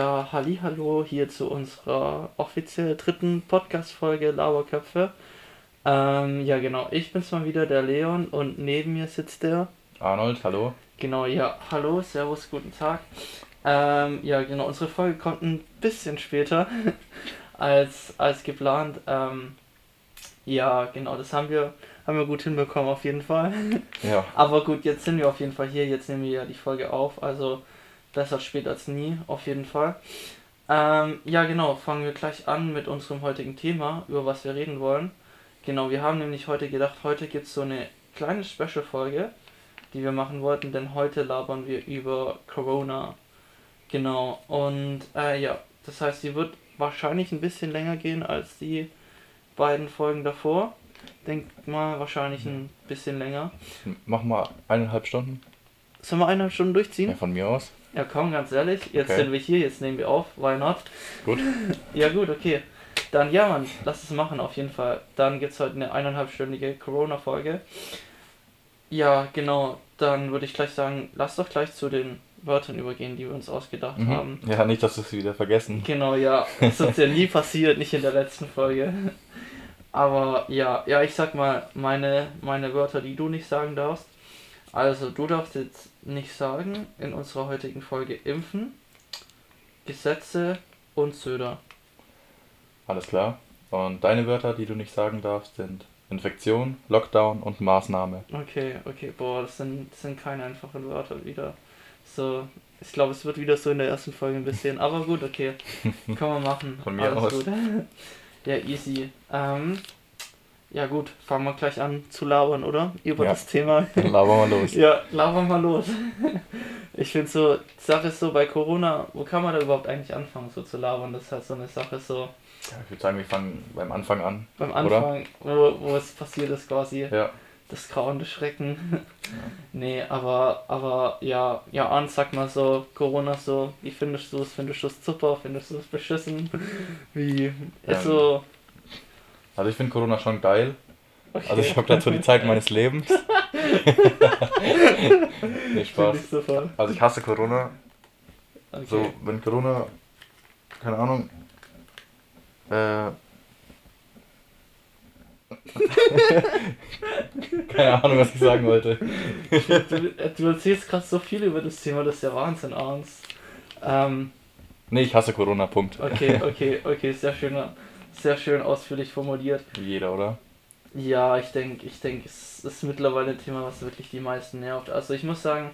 Ja, hallo hier zu unserer offiziell dritten Podcast-Folge Lauerköpfe. Ähm, ja, genau, ich bin's mal wieder, der Leon, und neben mir sitzt der. Arnold, hallo. Genau, ja, hallo, servus, guten Tag. Ähm, ja, genau, unsere Folge kommt ein bisschen später als, als geplant. Ähm, ja, genau, das haben wir, haben wir gut hinbekommen, auf jeden Fall. Ja. Aber gut, jetzt sind wir auf jeden Fall hier, jetzt nehmen wir ja die Folge auf, also besser spät als nie, auf jeden Fall. Ähm, ja, genau, fangen wir gleich an mit unserem heutigen Thema, über was wir reden wollen. Genau, wir haben nämlich heute gedacht, heute gibt es so eine kleine Special-Folge, die wir machen wollten, denn heute labern wir über Corona. Genau, und äh, ja, das heißt, die wird wahrscheinlich ein bisschen länger gehen als die beiden Folgen davor. Denk mal, wahrscheinlich ein bisschen länger. Mach mal eineinhalb Stunden. Sollen wir eineinhalb Stunden durchziehen? Ja, von mir aus. Ja, komm, ganz ehrlich, jetzt Okay. sind wir hier, jetzt nehmen wir auf, why not? Gut. Ja, gut, okay. Dann, ja, Mann, lass es machen, auf jeden Fall. Dann gibt's heute eine eineinhalbstündige Corona-Folge. Ja, genau, dann würde ich gleich sagen, lass doch gleich zu den Wörtern übergehen, die wir uns ausgedacht haben. Mhm. Ja, nicht, dass wir es wieder vergessen. Genau, ja, das ist ja nie passiert, nicht in der letzten Folge. Aber ja, ja, ich sag mal meine, meine Wörter, die du nicht sagen darfst. Also, du darfst jetzt nicht sagen in unserer heutigen Folge impfen, Gesetze und Söder. Alles klar. Und deine Wörter, die du nicht sagen darfst, sind Infektion, Lockdown und Maßnahme. Okay, okay, boah, das sind, das sind keine einfachen Wörter wieder. So, ich glaube, es wird wieder so in der ersten Folge ein bisschen, aber gut, okay. Können wir machen. Von mir aus. Gut. Ja, easy. Ähm, ja gut, fangen wir gleich an zu labern, oder? Über Ja. das Thema. Dann labern wir los. Ja, labern mal los. Ich finde so, die Sache ist so, bei Corona, wo kann man da überhaupt eigentlich anfangen, so zu labern? Das ist halt so eine Sache, so Ja, ich würde sagen, wir fangen beim Anfang an. beim Oder? Anfang, wo, wo es passiert ist quasi. Ja. Das grauende Schrecken. nee, aber, aber ja, ja, an, sag mal so, Corona so, wie findest du es? Findest du es super? Findest du es beschissen? Wie ist Ähm, so. Also ich finde Corona schon geil. Okay. Also ich habe dazu die Zeit meines Lebens. nee, Spaß. Super. Also ich hasse Corona. Okay. So, wenn Corona, keine Ahnung, äh, keine Ahnung, was ich sagen wollte. Du, äh, du erzählst gerade so viel über das Thema, das ist ja Wahnsinn, Arns. Ähm, Nee, ich hasse Corona, Punkt. okay, okay, okay, sehr schön, sehr schön ausführlich formuliert. Wie jeder, oder? Ja, ich denke, ich denke, es ist mittlerweile ein Thema, was wirklich die meisten nervt. Also ich muss sagen,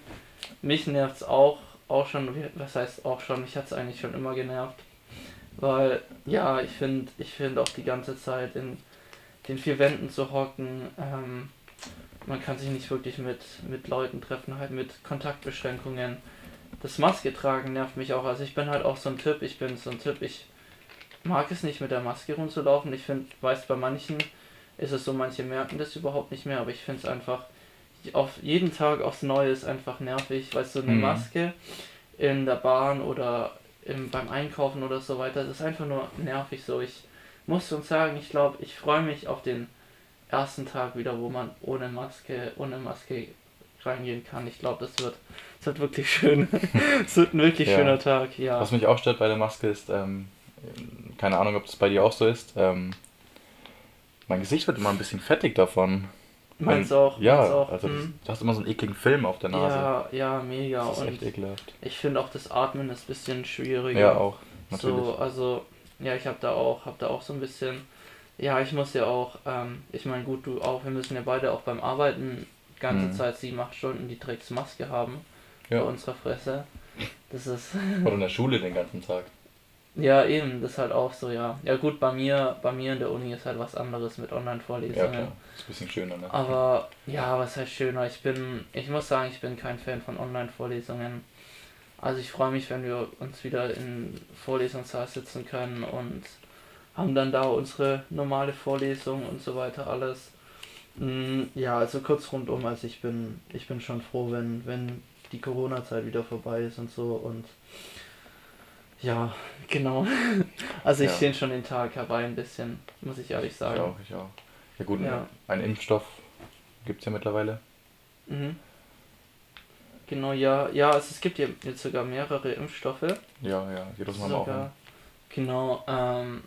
mich nervt es auch, auch schon, was heißt auch schon, mich hat es eigentlich schon immer genervt. Weil, ja, ich finde, ich finde auch die ganze Zeit in den vier Wänden zu hocken, ähm, man kann sich nicht wirklich mit, mit Leuten treffen, halt mit Kontaktbeschränkungen. Das Maske tragen nervt mich auch. Also ich bin halt auch so ein Typ, ich bin so ein Typ, ich mag es nicht mit der Maske rumzulaufen. Ich finde, weiß bei manchen ist es so, manche merken das überhaupt nicht mehr, aber ich finde es einfach auf jeden Tag aufs Neue ist einfach nervig, weißt du, eine Mhm. Maske in der Bahn oder im, beim Einkaufen oder so weiter, das ist einfach nur nervig so. Ich muss schon sagen, ich glaube, ich freue mich auf den ersten Tag wieder, wo man ohne Maske, ohne Maske reingehen kann. Ich glaube, das wird, das wird wirklich schön. Es wird ein wirklich Ja. schöner Tag, ja. Was mich auch stört bei der Maske ist, ähm, keine Ahnung, ob das bei dir auch so ist, ähm, mein Gesicht wird immer ein bisschen fettig davon. Meinst Mein- du auch? Ja, auch? also Hm. du hast immer so einen ekligen Film auf der Nase. Ja, ja, mega. das ist Und echt ekelhaft. ich finde auch das Atmen ist ein bisschen schwieriger. Ja, auch, natürlich. So, also, ja, ich habe da auch, habe da auch so ein bisschen, ja, ich muss ja auch, ähm, ich meine, gut, du auch, wir müssen ja beide auch beim Arbeiten die ganze Mhm. Zeit sieben, acht Stunden die Drecksmaske haben Ja. bei unserer Fresse. Das ist, Oder in der Schule den ganzen Tag. Ja, eben, das ist halt auch so, ja. Ja, gut, bei mir, bei mir in der Uni ist halt was anderes mit Ja, Online-Vorlesungen. klar. Ist ein bisschen schöner, ne? Aber ja, was heißt schöner? Ich bin, ich muss sagen, ich bin kein Fan von Online-Vorlesungen. Also ich freue mich, wenn wir uns wieder in Vorlesungssaal sitzen können und haben dann da unsere normale Vorlesung und so weiter alles. Mm, Ja, also kurz rundum, also ich bin, ich bin schon froh, wenn, wenn die Corona-Zeit wieder vorbei ist und so und ja, genau. Also ich Ja. sehne schon den Tag herbei ein bisschen, muss ich ehrlich Ich sagen. auch, ich auch. Ja gut, Ja. ein Impfstoff gibt es ja mittlerweile. Mhm. genau, ja, ja, also es gibt ja jetzt sogar mehrere Impfstoffe. Ja, ja, jedes Mal auch. Sogar, genau, ähm,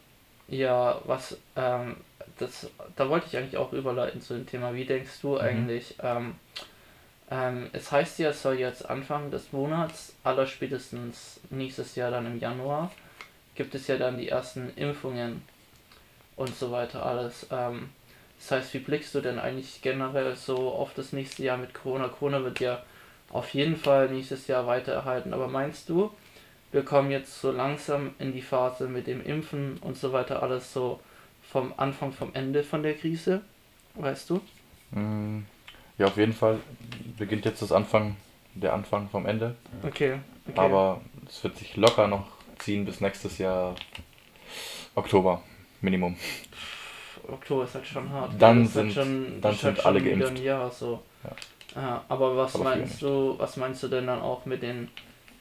ja, was, ähm, das, da wollte ich eigentlich auch überleiten zu dem Thema. Wie denkst du Mhm. eigentlich, ähm, ähm, es heißt ja, es soll jetzt Anfang des Monats, allerspätestens nächstes Jahr dann im Januar, gibt es ja dann die ersten Impfungen und so weiter alles. Ähm, das heißt, wie blickst du denn eigentlich generell so auf das nächste Jahr mit Corona? Corona wird ja auf jeden Fall nächstes Jahr weiter erhalten, aber meinst du, wir kommen jetzt so langsam in die Phase mit dem Impfen und so weiter alles so vom Anfang, vom Ende von der Krise? Weißt du? Mm, Ja, auf jeden Fall beginnt jetzt das Anfang, der Anfang vom Ende. Okay. okay. Aber es wird sich locker noch ziehen bis nächstes Jahr Oktober, Minimum. Oktober ist halt schon hart. Dann halt sind- schon, dann halt sind alle schon wieder geimpft. Jahr so. Ja. Ja, aber was Aber meinst du, was meinst du denn dann auch mit den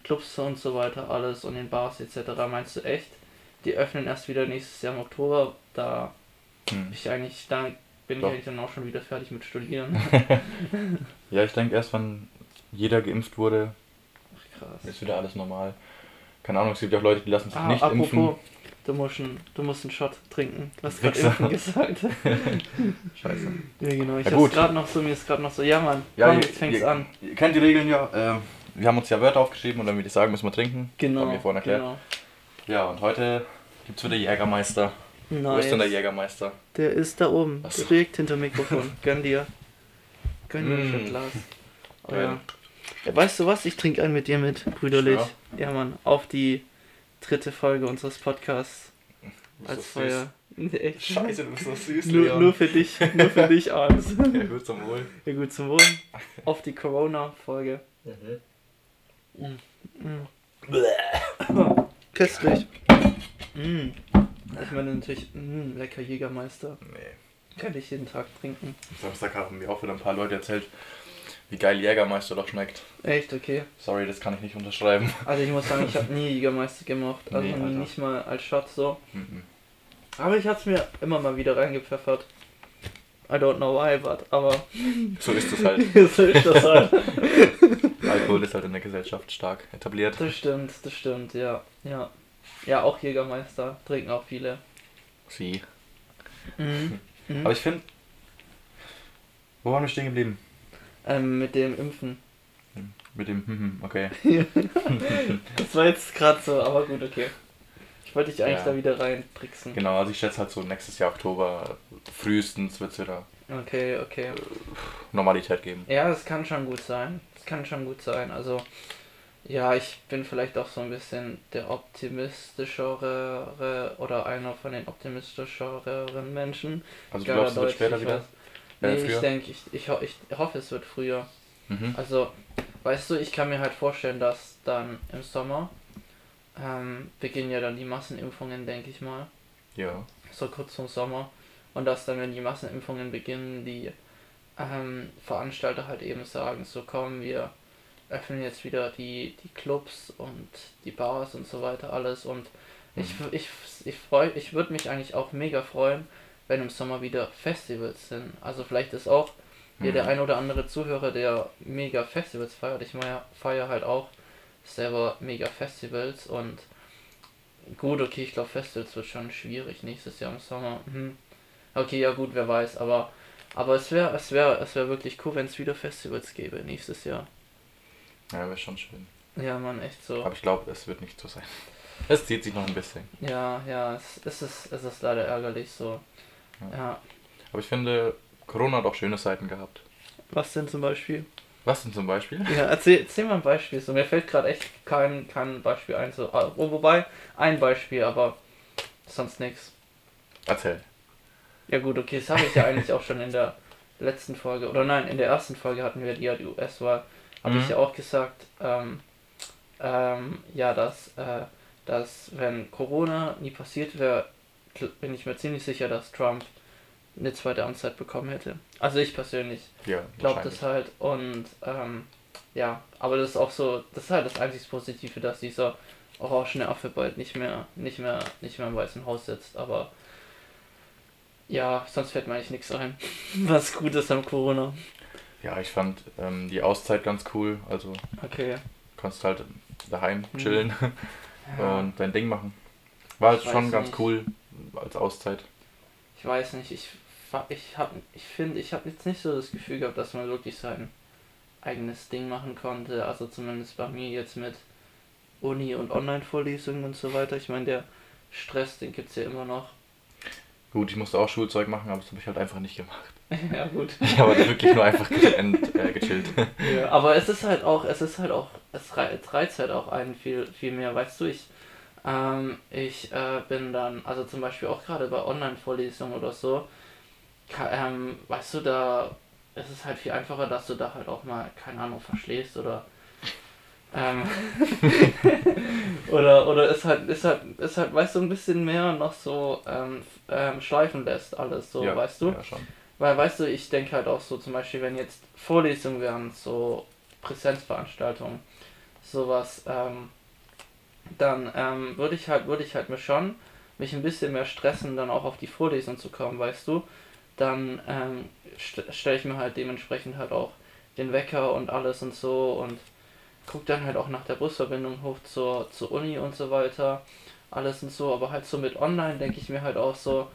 Clubs und so weiter alles und den Bars etc. Meinst du echt, die öffnen erst wieder nächstes Jahr im Oktober? Da Hm. ich eigentlich, da bin Doch. ich eigentlich dann auch schon wieder fertig mit Studieren. Ja, ich denke erst, wenn jeder geimpft wurde, Ach, krass. ist wieder alles normal. Keine Ahnung, es gibt ja auch Leute, die lassen sich Ah, nicht apropos, impfen. du musst, einen, du musst einen Shot trinken. Du hast gerade impfen gesagt. Scheiße. ja, genau. Ich Ja, hab's gerade noch so, mir ist gerade noch so, ja Mann, Ja, komm, jetzt fängt's ihr, an. Ihr kennt die Regeln ja. ähm, wir haben uns ja Wörter aufgeschrieben und dann würde ich sagen, müssen wir trinken. Genau. Haben wir vorhin erklärt. genau. Ja, und heute gibt es wieder Jägermeister. Wo ist denn der Nice. Jägermeister? Der ist da oben, Ach so. direkt hinter dem Mikrofon. Gönn dir. Gönn dir Mm. ein Glas. Oh, ja. ja. Weißt du was? Ich trinke einen mit dir mit, brüderlich. Ja. Ja, Mann. Auf die dritte Folge unseres Podcasts. Als. Feuer. Nee. Scheiße, du bist so süß, Nur, nur für dich, nur für dich abends. Ja, gut zum Wohl. Ja gut, zum Wohl. Auf die Corona-Folge. Mm. Köstlich. Mm. Ich meine natürlich, mm, lecker Jägermeister. Nee. Kann ich jeden Tag trinken. Samstag haben mir auch wieder ein paar Leute erzählt, wie geil Jägermeister doch schmeckt. Echt, okay. Sorry, das kann ich nicht unterschreiben. Also ich muss sagen, ich habe nie Jägermeister gemocht. Also Nee, nicht mal als Shot so. Mhm. Aber ich hatte es mir immer mal wieder reingepfeffert. I don't know why, but aber So ist es halt. so ist das halt. Alkohol ist halt in der Gesellschaft stark etabliert. Das stimmt, das stimmt, ja. Ja, ja auch Jägermeister trinken auch viele. Sie. Mhm. Mhm. Aber ich finde. Wo waren wir stehen geblieben? Ähm, mit dem Impfen. Mit dem, hm, okay. Das war jetzt gerade so, aber gut, okay. Ich wollte dich eigentlich Ja. da wieder reintricksen. Genau, also ich schätze halt so nächstes Jahr Oktober, frühestens wird es wieder Okay, okay. Normalität geben. Ja, das kann schon gut sein. Das kann schon gut sein. Also, ja, ich bin vielleicht auch so ein bisschen der optimistischere oder einer von den optimistischeren Menschen. Also du glaubst, es wird später ich wieder? Äh, Nee, ich früher? denke, ich, ich, ho- ich hoffe, es wird früher. Mhm. Also, weißt du, ich kann mir halt vorstellen, dass dann im Sommer ähm, beginnen ja dann die Massenimpfungen, denke ich mal. Ja. so kurz zum Sommer. Und dass dann, wenn die Massenimpfungen beginnen, die ähm, Veranstalter halt eben sagen, so komm, wir öffnen jetzt wieder die, die Clubs und die Bars und so weiter alles. Und ich, Mhm. ich, ich freue, ich würde mich eigentlich auch mega freuen, wenn im Sommer wieder Festivals sind. Also vielleicht ist auch hier der Mhm. ein oder andere Zuhörer, der mega Festivals feiert. Ich feiere halt auch selber mega Festivals und gut, okay, ich glaube Festivals wird schon schwierig nächstes Jahr im Sommer. Mhm. Okay, ja gut, wer weiß, aber aber es wäre es wäre es wäre wirklich cool, wenn es wieder Festivals gäbe nächstes Jahr. Ja, wäre schon schön. Ja, man, echt so. Aber ich glaube, es wird nicht so sein. Es zieht sich noch ein bisschen. Ja, ja, es, es ist es ist leider ärgerlich so. Ja. Ja. Aber ich finde, Corona hat auch schöne Seiten gehabt. Was denn zum Beispiel? Was denn zum Beispiel? Ja, erzähl, erzähl mal ein Beispiel. So, mir fällt gerade echt kein, kein Beispiel ein. So, oh, wobei, ein Beispiel, aber sonst nichts. Erzähl. Ja gut, okay, das habe ich ja eigentlich auch schon in der letzten Folge, oder nein, in der ersten Folge hatten wir die, die US-Wahl. Habe Mhm. ich ja auch gesagt, ähm, ähm, ja, dass, äh, dass wenn Corona nie passiert wäre, bin ich mir ziemlich sicher, dass Trump eine zweite Amtszeit bekommen hätte. Also ich persönlich Ja, glaube das halt und ähm, ja, aber das ist auch so, das ist halt das einzig Positive, dass dieser orangene Affe bald nicht mehr, nicht mehr, nicht mehr im Weißen Haus sitzt, aber ja, sonst fällt mir eigentlich nichts ein. Was gut ist am Corona. Ja, ich fand ähm, die Auszeit ganz cool. Also Okay. kannst halt daheim Hm. chillen Ja, und dein Ding machen. War halt schon ganz nicht. cool als Auszeit. ich weiß nicht, ich ich hab, ich finde, ich habe jetzt nicht so das Gefühl gehabt, dass man wirklich sein eigenes Ding machen konnte. Also zumindest bei mir jetzt mit Uni und Online-Vorlesungen und so weiter. Ich meine, der Stress, den gibt's ja immer noch. Gut, ich musste auch Schulzeug machen, aber das habe ich halt einfach nicht gemacht. ja gut. Ich habe halt wirklich nur einfach äh, gechillt. Ja, aber es ist halt auch, es ist halt auch, es rei- es reizt halt auch einen viel, viel mehr, weißt du, ich, ähm, ich äh, bin dann, also zum Beispiel auch gerade bei Online-Vorlesungen oder so, ähm, weißt du, da ist es halt viel einfacher, dass du da halt auch mal, keine Ahnung, verschläfst oder ähm, oder oder ist halt ist halt ist halt weißt du ein bisschen mehr noch so ähm, ähm, schleifen lässt alles so ja, weißt du Ja, schon. Weil, weißt du, ich denke halt auch so, zum Beispiel, wenn jetzt Vorlesungen wären, so Präsenzveranstaltungen, sowas, ähm, dann ähm, würde ich halt, würde ich halt mir schon mich ein bisschen mehr stressen, dann auch auf die Vorlesung zu kommen, weißt du? Dann ähm, st stelle ich mir halt dementsprechend halt auch den Wecker und alles und so und guck dann halt auch nach der Busverbindung hoch zur, zur Uni und so weiter, alles und so, aber halt so mit online denke ich mir halt auch so,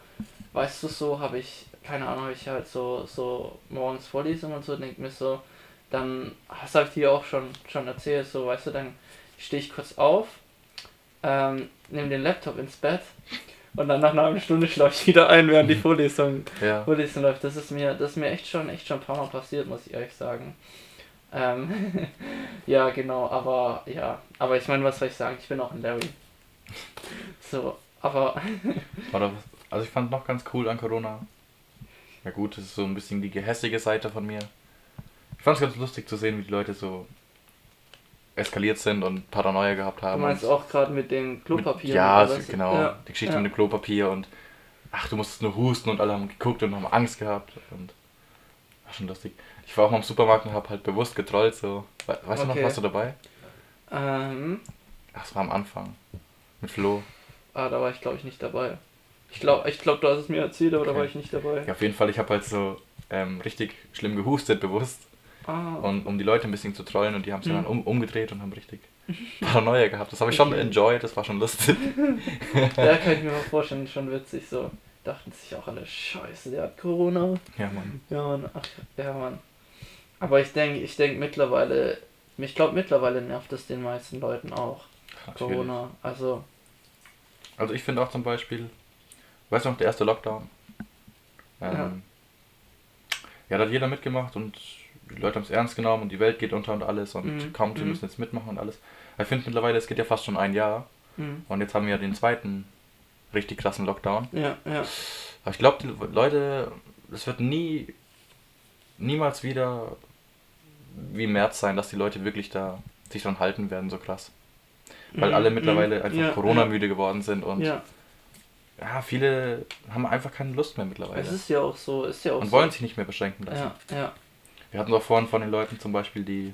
weißt du, so habe ich, keine Ahnung, ich halt so, so morgens Vorlesungen und so, denke mir so, dann, das habe ich dir auch schon, schon erzählt, so, weißt du, dann stehe ich kurz auf, ähm, nehme den Laptop ins Bett und dann nach einer halben Stunde schlafe ich wieder ein, während die Vorlesung, Ja. Vorlesung läuft. Das ist mir, das ist mir echt schon, echt schon ein paar Mal passiert, muss ich ehrlich sagen. Ähm, ja, genau, aber ja, aber ich meine, was soll ich sagen? Ich bin auch ein Larry. So, aber also ich fand noch ganz cool an Corona. Ja gut, das ist so ein bisschen die gehässige Seite von mir. Ich fand es ganz lustig zu sehen, wie die Leute so eskaliert sind und Paranoia gehabt du haben. meinst und auch gerade mit dem Klopapier. Mit, ja, so, alles. genau. Ja, Die Geschichte ja. mit dem Klopapier und ach, du musstest nur husten und alle haben geguckt und haben Angst gehabt und war schon lustig. Ich war auch mal im Supermarkt und habe halt bewusst getrollt, so. We weißt du noch, Okay. warst du dabei? Ähm, Ach, es war am Anfang. Mit Flo. ah, da war ich glaube ich nicht dabei. Ich glaube, ich glaub, du hast es mir erzählt, aber da Okay. war ich nicht dabei. Ja, auf jeden Fall, ich habe halt so ähm, richtig schlimm gehustet, bewusst. Ah, Und um die Leute ein bisschen zu trollen und die haben sich Mhm. dann um, umgedreht und haben richtig Paranoia gehabt. Das habe ich schon Okay. enjoyed, das war schon lustig. ja, kann ich mir mal vorstellen, schon witzig so. Dachten sich auch alle, scheiße, der hat Corona. Ja, Mann. Ja, Mann, ach, ja, Mann. Aber ich denke, ich denke mittlerweile, ich glaube mittlerweile nervt es den meisten Leuten auch, Natürlich. Corona. Also, Also ich finde auch zum Beispiel, weißt du noch, der erste Lockdown? Ja. Ähm, ja, da hat jeder mitgemacht und die Leute haben es ernst genommen und die Welt geht unter und alles und Mhm. kaum die Mhm. müssen jetzt mitmachen und alles. Ich finde mittlerweile, es geht ja fast schon ein Jahr hm, und jetzt haben wir ja den zweiten richtig krassen Lockdown. ja, ja. Aber ich glaube, die Leute, es wird nie, niemals wieder wie März sein, dass die Leute wirklich da sich dran halten werden, so krass. Weil Mhm, alle mhm. mittlerweile einfach Ja, Corona-müde geworden sind und Ja, viele haben einfach keine Lust mehr mittlerweile. es ist ja auch so, ist ja auch und so. wollen sich nicht mehr beschränken lassen. Ja, ja. Wir hatten doch vorhin von den Leuten zum Beispiel, die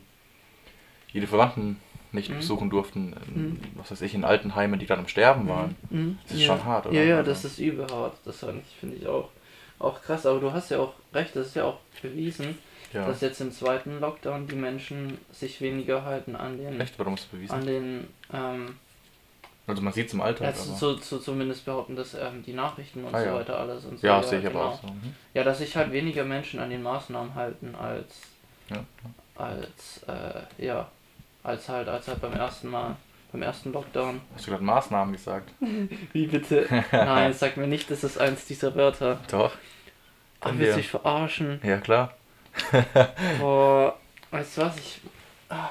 ihre Verwandten nicht Mhm. besuchen durften, in, Mhm. was weiß ich, in Altenheimen, die dann am Sterben waren. Mhm. Das ist ja. schon hart, oder? Ja, ja, Also- das ist übel hart. Das finde ich auch, auch krass. Aber du hast ja auch recht, das ist ja auch bewiesen, Ja. dass jetzt im zweiten Lockdown die Menschen sich weniger halten an den, Echt, warum ist das bewiesen? an den, ähm, Also man sieht es im Alltag. ja, aber- zu, zu, zumindest behaupten das ähm, die Nachrichten und Ah, so ja. weiter alles und so. ja, sehe ich aber genau. auch so. Mhm. Ja, dass sich halt weniger Menschen an den Maßnahmen halten als, Ja. als, äh, ja, als halt, als halt beim ersten Mal, beim ersten Lockdown. Hast du gerade Maßnahmen gesagt? Wie bitte? Nein, sag mir nicht, das ist eins dieser Wörter. Doch. Ach, Können willst du dich verarschen? Ja, klar. Boah, weißt du was, ich... ah.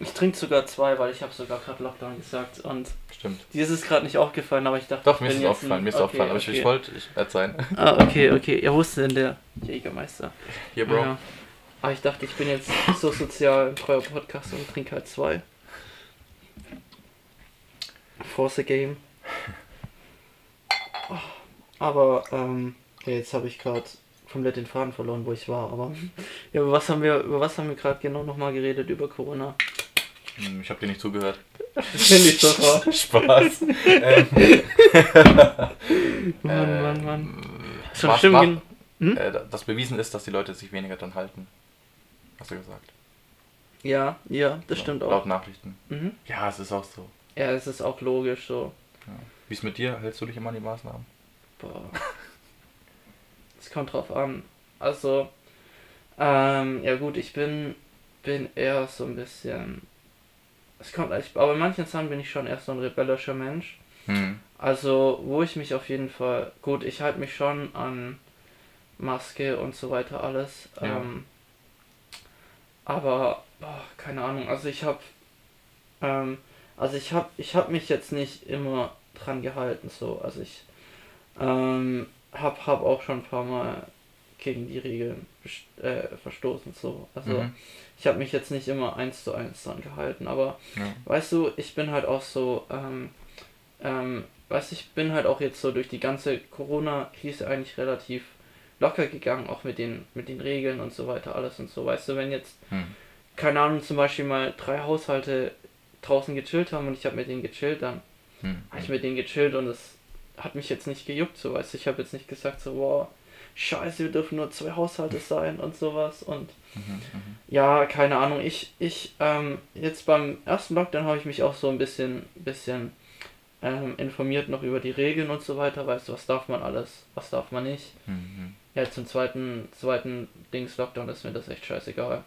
Ich trinke sogar zwei, weil ich habe sogar gerade Lockdown gesagt und Stimmt. dir ist es gerade nicht aufgefallen, aber ich dachte... Doch, mir ist es aufgefallen, ein- mir ist okay, aufgefallen. Aber ich, okay. ich wollte, ich werde sein. Ah, okay, okay. Ja, wo ist denn der Jägermeister? Hier, Bro. Ja. Aber ich dachte, ich bin jetzt so sozial treuer Podcast und trinke halt zwei. Force a Game. Oh, Aber, ähm, ja, jetzt habe ich gerade komplett den Faden verloren, wo ich war. Aber ja, über was haben wir, über was haben wir gerade genau nochmal geredet? Über Corona. Hm, Ich habe dir nicht zugehört. Finde ich super. Spaß. ähm, Mann, Mann, Mann. ähm, Schon Maß- stimmt. Ma- gen- Hm? Äh, dass bewiesen ist, dass die Leute sich weniger dann halten. Hast du gesagt. Ja, ja, das So, stimmt Laut auch. Nachrichten. Mhm. Ja, es ist auch so. Ja, es ist auch logisch so. Ja. Wie ist mit dir? Hältst du dich immer an die Maßnahmen? Boah. Es kommt drauf an. Also, ähm, ja gut, ich bin, bin eher so ein bisschen. Es kommt, ich, aber in manchen Sachen bin ich schon eher so ein rebellischer Mensch. Hm. Also, wo ich mich auf jeden Fall. Gut, ich halte mich schon an Maske und so weiter alles. Ja. Ähm, aber, boah, keine Ahnung. Also, ich habe. Ähm, also, ich habe ich hab mich jetzt nicht immer dran gehalten, so. Also, ich. Ähm, hab, hab auch schon ein paar Mal gegen die Regeln äh, verstoßen, so. Also, Mhm. Ich habe mich jetzt nicht immer eins zu eins dran gehalten, aber Ja. weißt du, ich bin halt auch so, ähm, ähm, weißt ich bin halt auch jetzt so durch die ganze Corona-Krise eigentlich relativ locker gegangen, auch mit den, mit den Regeln und so weiter, alles und so. Weißt du, wenn jetzt, Hm. keine Ahnung, zum Beispiel mal drei Haushalte draußen gechillt haben und ich habe mit denen gechillt, dann Hm. habe ich mit denen gechillt und es hat mich jetzt nicht gejuckt, so weißt du, ich habe jetzt nicht gesagt so, wow, scheiße, wir dürfen nur zwei Haushalte sein und sowas und Mhm. Mhm. ja, keine Ahnung. Ich, ich, ähm, jetzt beim ersten Lockdown habe ich mich auch so ein bisschen, bisschen ähm, informiert noch über die Regeln und so weiter. Weißt du, was darf man alles, was darf man nicht. Mhm. Ja, zum zweiten, zweiten Dings Lockdown ist mir das echt scheißegal.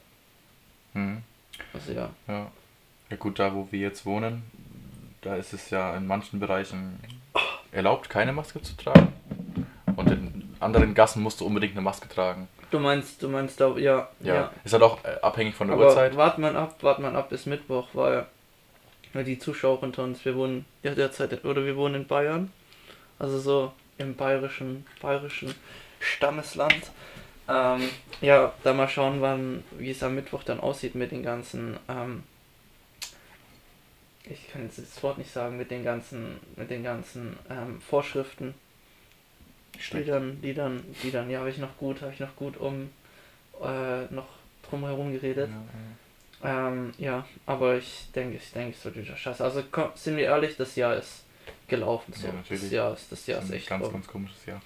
Mhm. Also ja. Ja. Ja gut, da wo wir jetzt wohnen, da ist es ja in manchen Bereichen erlaubt, keine Maske zu tragen. Und in anderen Gassen musst du unbedingt eine Maske tragen. Du meinst, du meinst da, ja, Ja. ja. Ist halt auch äh, abhängig von der Aber Uhrzeit. wart man ab, wart man ab bis Mittwoch, weil weil die Zuschauer unter uns, wir wohnen ja derzeit, oder wir wohnen in Bayern, also so im bayerischen, bayerischen Stammesland. Ähm, ja, da mal schauen, wann, wie es am Mittwoch dann aussieht mit den ganzen, ähm, ich kann jetzt das Wort nicht sagen, mit den ganzen, mit den ganzen ähm, Vorschriften, die dann, die dann, die dann, ja, habe ich noch gut, habe ich noch gut um, äh, noch drumherum geredet. Ja, ja. Ähm, ja, aber ich denke, ich denke, es wird wieder scheiße. Also komm, sind wir ehrlich, das Jahr ist gelaufen so. Ja, natürlich. Das Jahr ist, das Jahr Das ist ist echt ganz, rum. ganz komisches Jahr.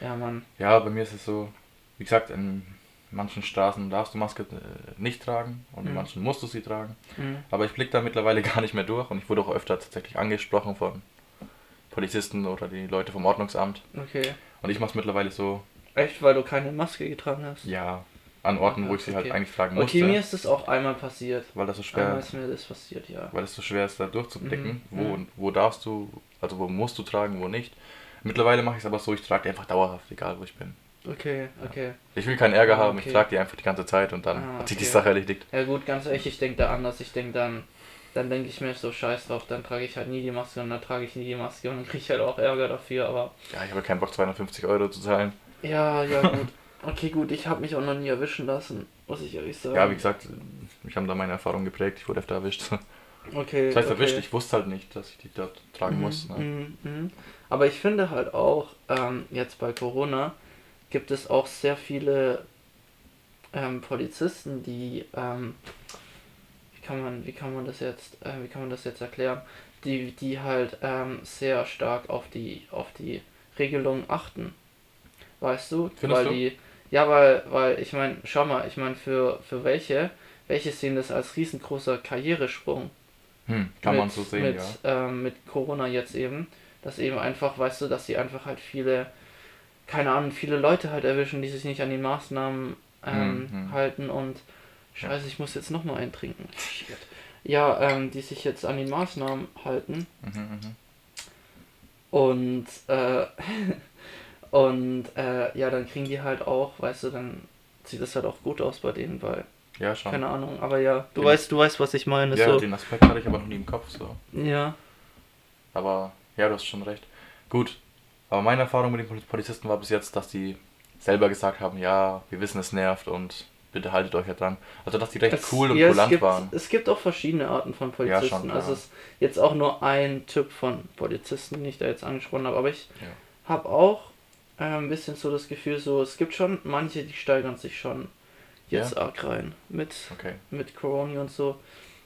Ja, Mann. Ja, bei mir ist es so, wie gesagt, in manchen Straßen darfst du Maske äh, nicht tragen und in Mhm. manchen musst du sie tragen. Mhm. Aber ich blicke da mittlerweile gar nicht mehr durch und ich wurde auch öfter tatsächlich angesprochen von Polizisten oder die Leute vom Ordnungsamt. Okay. Und ich mache es mittlerweile so, Echt, weil du keine Maske getragen hast? ja, an Orten, wo Ach, ich sie halt okay. eigentlich tragen musste, Okay, mir ist das auch einmal passiert. weil das so Einmal schwer ist mir das passiert, ja. weil es so schwer ist, da durchzublicken, Mhm, wo, wo darfst du, also wo musst du tragen, wo nicht. Mittlerweile mache ich es aber so, ich trage die einfach dauerhaft, egal wo ich bin. Okay, okay. Ich will keinen Ärger Ah, haben, ich okay. trage die einfach die ganze Zeit und dann Ah, hat sich die okay. Sache erledigt. Ja gut, ganz ehrlich, ich denke da anders. Ich denke dann, dann denke ich mir so scheiß drauf, dann trage ich halt nie die Maske und dann trage ich nie die Maske und dann kriege ich halt auch Ärger dafür, aber Ja, ich habe keinen Bock, 250 Euro zu zahlen. ja, ja gut. Okay, gut, ich habe mich auch noch nie erwischen lassen, muss ich ehrlich sagen. Ja, wie gesagt, mich haben da meine Erfahrungen geprägt, ich wurde öfter erwischt. Okay. Das heißt okay. erwischt, ich wusste halt nicht, dass ich die dort tragen Mhm, muss. Ne? mhm, mhm. Aber ich finde halt auch, ähm, jetzt bei Corona gibt es auch sehr viele ähm, Polizisten, die, ähm, kann man, wie kann man das jetzt, äh, wie kann man das jetzt erklären, die, die halt ähm, sehr stark auf die, auf die Regelungen achten. Weißt du? Findest weil du? die, ja, weil, weil, ich meine, schau mal, ich meine, für, für welche, welche sehen das als riesengroßer Karrieresprung? Hm, kann mit, man so sehen, mit, ja. ähm, mit Corona jetzt eben, dass eben einfach, weißt du, dass sie einfach halt viele, keine Ahnung, viele Leute halt erwischen, die sich nicht an die Maßnahmen ähm, Mhm. halten und scheiße, ich muss jetzt nochmal eintrinken. Shit. Ja, ähm, die sich jetzt an die Maßnahmen halten Mhm, mhm. und äh, und äh, ja, dann kriegen die halt auch, weißt du, dann sieht das halt auch gut aus bei denen, weil, Ja, schon. keine Ahnung, aber ja, du Ja. weißt, du weißt, was ich meine, Ja, so, den Aspekt hatte ich aber noch nie im Kopf so. ja, Aber ja, du hast schon recht. Gut. Aber meine Erfahrung mit den Pol- Polizisten war bis jetzt, dass die selber gesagt haben, ja, wir wissen, es nervt und bitte haltet euch ja dran. Also dass die recht Es- cool und ja, es kulant gibt, waren. Es gibt auch verschiedene Arten von Ja, Polizisten. schon, klar. also es ist jetzt auch nur ein Typ von Polizisten, den ich da jetzt angesprochen habe. Aber ich Ja. habe auch äh, ein bisschen so das Gefühl, so es gibt schon manche, die steigern sich schon jetzt arg rein mit Okay. mit Corona und so.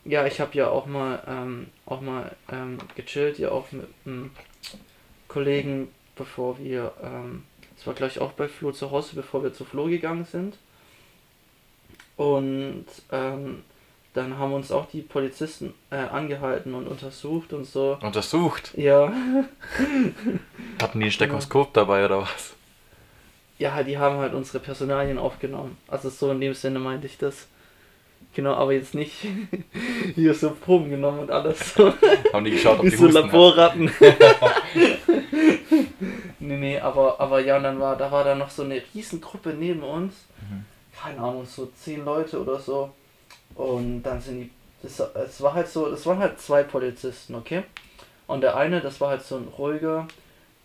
Ja, ich habe ja auch mal ähm, auch mal ähm, gechillt, ja auch mit einem Kollegen, bevor wir ähm, Das war gleich auch bei Flo zu Hause, bevor wir zu Flo gegangen sind. Und ähm, dann haben uns auch die Polizisten äh, angehalten und untersucht und so. Untersucht? Ja. Hatten die ein Stethoskop dabei oder was? Ja, die haben halt unsere Personalien aufgenommen. Also so in dem Sinne meinte ich das. Genau, aber jetzt nicht hier so Proben genommen und alles. So. Haben die geschaut, ob die so Husten? Laborratten. nee, nee, aber, aber ja, und dann war, da war da noch so eine Riesengruppe neben uns. Mhm. Keine Ahnung, so zehn Leute oder so. Und dann sind die. Das, es war halt so, das waren halt zwei Polizisten, okay? Und der eine, das war halt so ein ruhiger,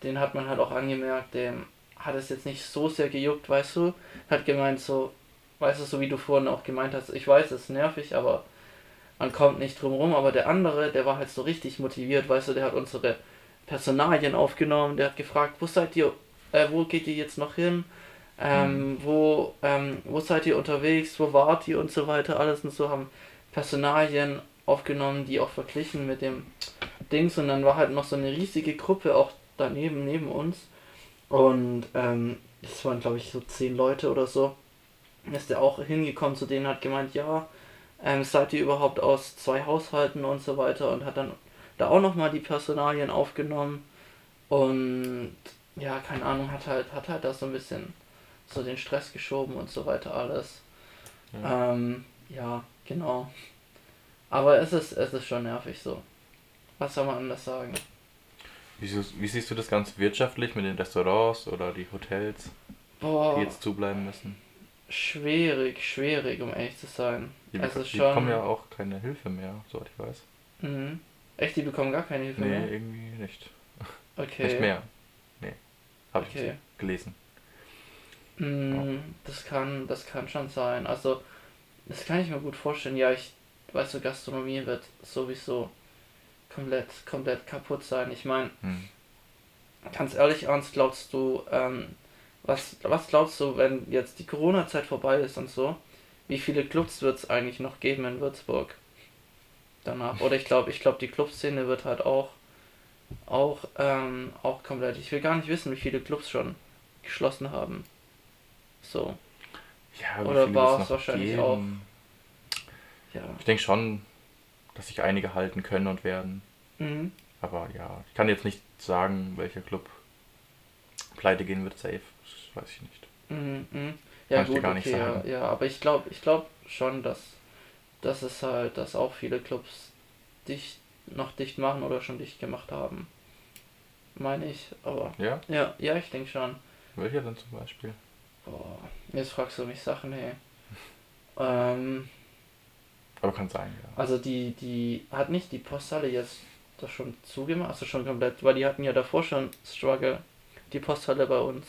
den hat man halt auch angemerkt, dem hat es jetzt nicht so sehr gejuckt, weißt du? Hat gemeint so, weißt du, so wie du vorhin auch gemeint hast, ich weiß, es ist nervig, aber man kommt nicht drum rum. Aber der andere, der war halt so richtig motiviert, weißt du, der hat unsere Personalien aufgenommen, der hat gefragt, wo seid ihr, äh, wo geht ihr jetzt noch hin? Ähm, wo, ähm, wo seid ihr unterwegs, wo wart ihr und so weiter, alles und so haben Personalien aufgenommen, die auch verglichen mit dem Dings. Und dann war halt noch so eine riesige Gruppe auch daneben, neben uns. Und ähm, das waren glaube ich so zehn Leute oder so, ist der auch hingekommen zu denen, hat gemeint, ja, ähm, seid ihr überhaupt aus zwei Haushalten und so weiter? Und hat dann da auch nochmal die Personalien aufgenommen. Und ja, keine Ahnung, hat halt, hat halt da so ein bisschen so den Stress geschoben und so weiter alles. Ja. Ähm, ja, genau. Aber es ist, es ist schon nervig so. Was soll man anders sagen? Wie, siehst- wie siehst du das ganz wirtschaftlich mit den Restaurants oder die Hotels, die Boah, jetzt zubleiben müssen? schwierig, schwierig, um ehrlich zu sein. Die, ist die schon- bekommen ja auch keine Hilfe mehr, soweit ich weiß. Mhm. Echt, die bekommen gar keine Hilfe Nee, mehr? irgendwie nicht. Okay. Nicht mehr. Nee. Hab ich Okay. nicht gelesen. Mm, Das kann, das kann schon sein. Also, das kann ich mir gut vorstellen. Ja, ich weiß so, Gastronomie wird sowieso komplett, komplett kaputt sein. Ich meine, Hm. ganz ehrlich, Ernst, glaubst du, ähm, was, was glaubst du, wenn jetzt die Corona-Zeit vorbei ist und so, wie viele Clubs wird es eigentlich noch geben in Würzburg? Danach. Oder ich glaube, ich glaube, die Clubszene wird halt auch, auch, ähm, auch komplett. Ich will gar nicht wissen, wie viele Clubs schon geschlossen haben. So, Ja, Oder war es wahrscheinlich geben? auch? ja. Ich denke schon, dass sich einige halten können und werden. Mhm. Aber ja, ich kann jetzt nicht sagen, welcher Club pleite gehen wird, safe. Das weiß ich nicht. Mhm, mhm. Ja Kann ich dir gut, gar nicht okay, ja, sagen. ja, aber ich glaube, ich glaube schon, dass, dass es halt, dass auch viele Clubs dicht, noch dicht machen oder schon dicht gemacht haben. Meine ich, aber Ja? ja, ja, ich denke schon. Welcher denn zum Beispiel? Boah, jetzt fragst du mich Sachen, hey. Ähm, Aber kann sein, ja. also die, die, hat nicht die Posthalle jetzt das schon zugemacht, also schon komplett, weil die hatten ja davor schon Struggle, die Posthalle bei uns.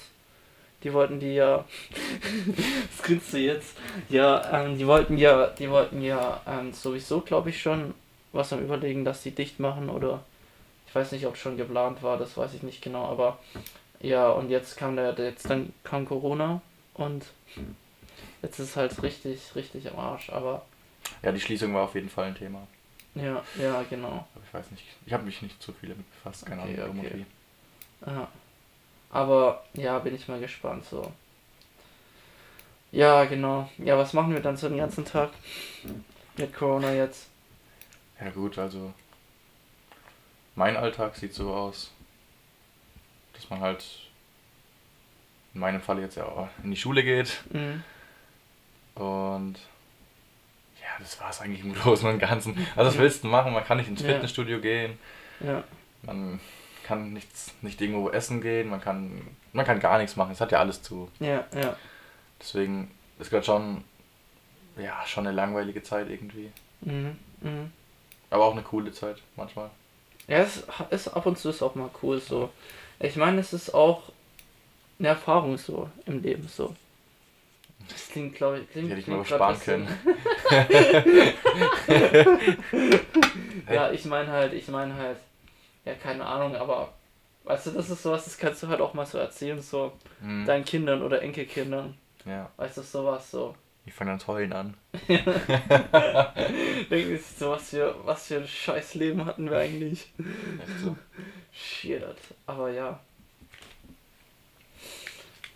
Die wollten die ja, was grinst du jetzt? Ja, ähm, die wollten ja, die wollten ja ähm, sowieso, glaube ich, schon was am überlegen, dass die dicht machen oder ich weiß nicht, ob schon geplant war, das weiß ich nicht genau, aber ja, und jetzt kam der, jetzt dann kam Corona und jetzt ist es halt richtig, richtig am Arsch, aber Ja, die Schließung war auf jeden Fall ein Thema. ja, ja, genau. Aber ich weiß nicht. Ich habe mich nicht zu viel damit befasst, keine Okay, Ahnung, okay. Ja. Aber ja, bin ich mal gespannt so. Ja, genau. Ja, was machen wir dann so den ganzen Tag mit Corona jetzt? Ja gut, also mein Alltag sieht so aus, dass man halt in meinem Fall jetzt ja auch in die Schule geht Mhm. und ja, das war es eigentlich im Großen und Ganzen. Also was willst du machen? Man kann nicht ins Ja. Fitnessstudio gehen, Ja, man kann nichts, nicht irgendwo essen gehen, man kann, man kann gar nichts machen. Es hat ja alles zu. ja, ja. Deswegen ist gerade schon, ja, schon eine langweilige Zeit irgendwie. Mhm. Mhm. Aber auch eine coole Zeit manchmal. Ja, es ist ab und zu ist auch mal cool so. Ich meine, es ist auch eine Erfahrung so im Leben so. Das klingt, glaube ich, Die klingt, hätte ich mir sparen können. Ja, ich meine halt, ich meine halt, ja, keine Ahnung, aber weißt du, das ist sowas, das kannst du halt auch mal so erzählen, so Hm, deinen Kindern oder Enkelkindern. ja, Weißt du, sowas so. ich fange ans Heulen an. Denken sich so, was für, was für ein scheiß Leben hatten wir eigentlich. Echt so. Shit. Aber ja.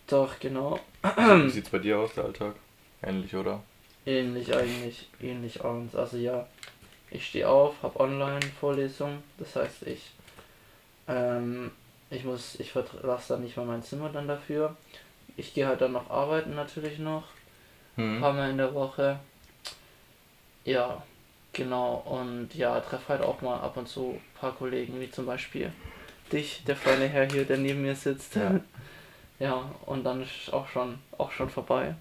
Doch, genau. Wie sieht's bei dir aus, der Alltag? Ähnlich, oder? Ähnlich eigentlich, ähnlich abends. Also ja, ich stehe auf, habe Online-Vorlesung, das heißt ich, ähm, ich muss, ich verlasse dann nicht mal mein Zimmer dann dafür. Ich gehe halt dann noch arbeiten natürlich noch, ein Hm. paar Mal in der Woche. Ja, genau. Und ja, treffe halt auch mal ab und zu ein paar Kollegen, wie zum Beispiel dich, der feine Herr hier, der neben mir sitzt. Ja. Ja, und dann ist auch schon, auch schon vorbei.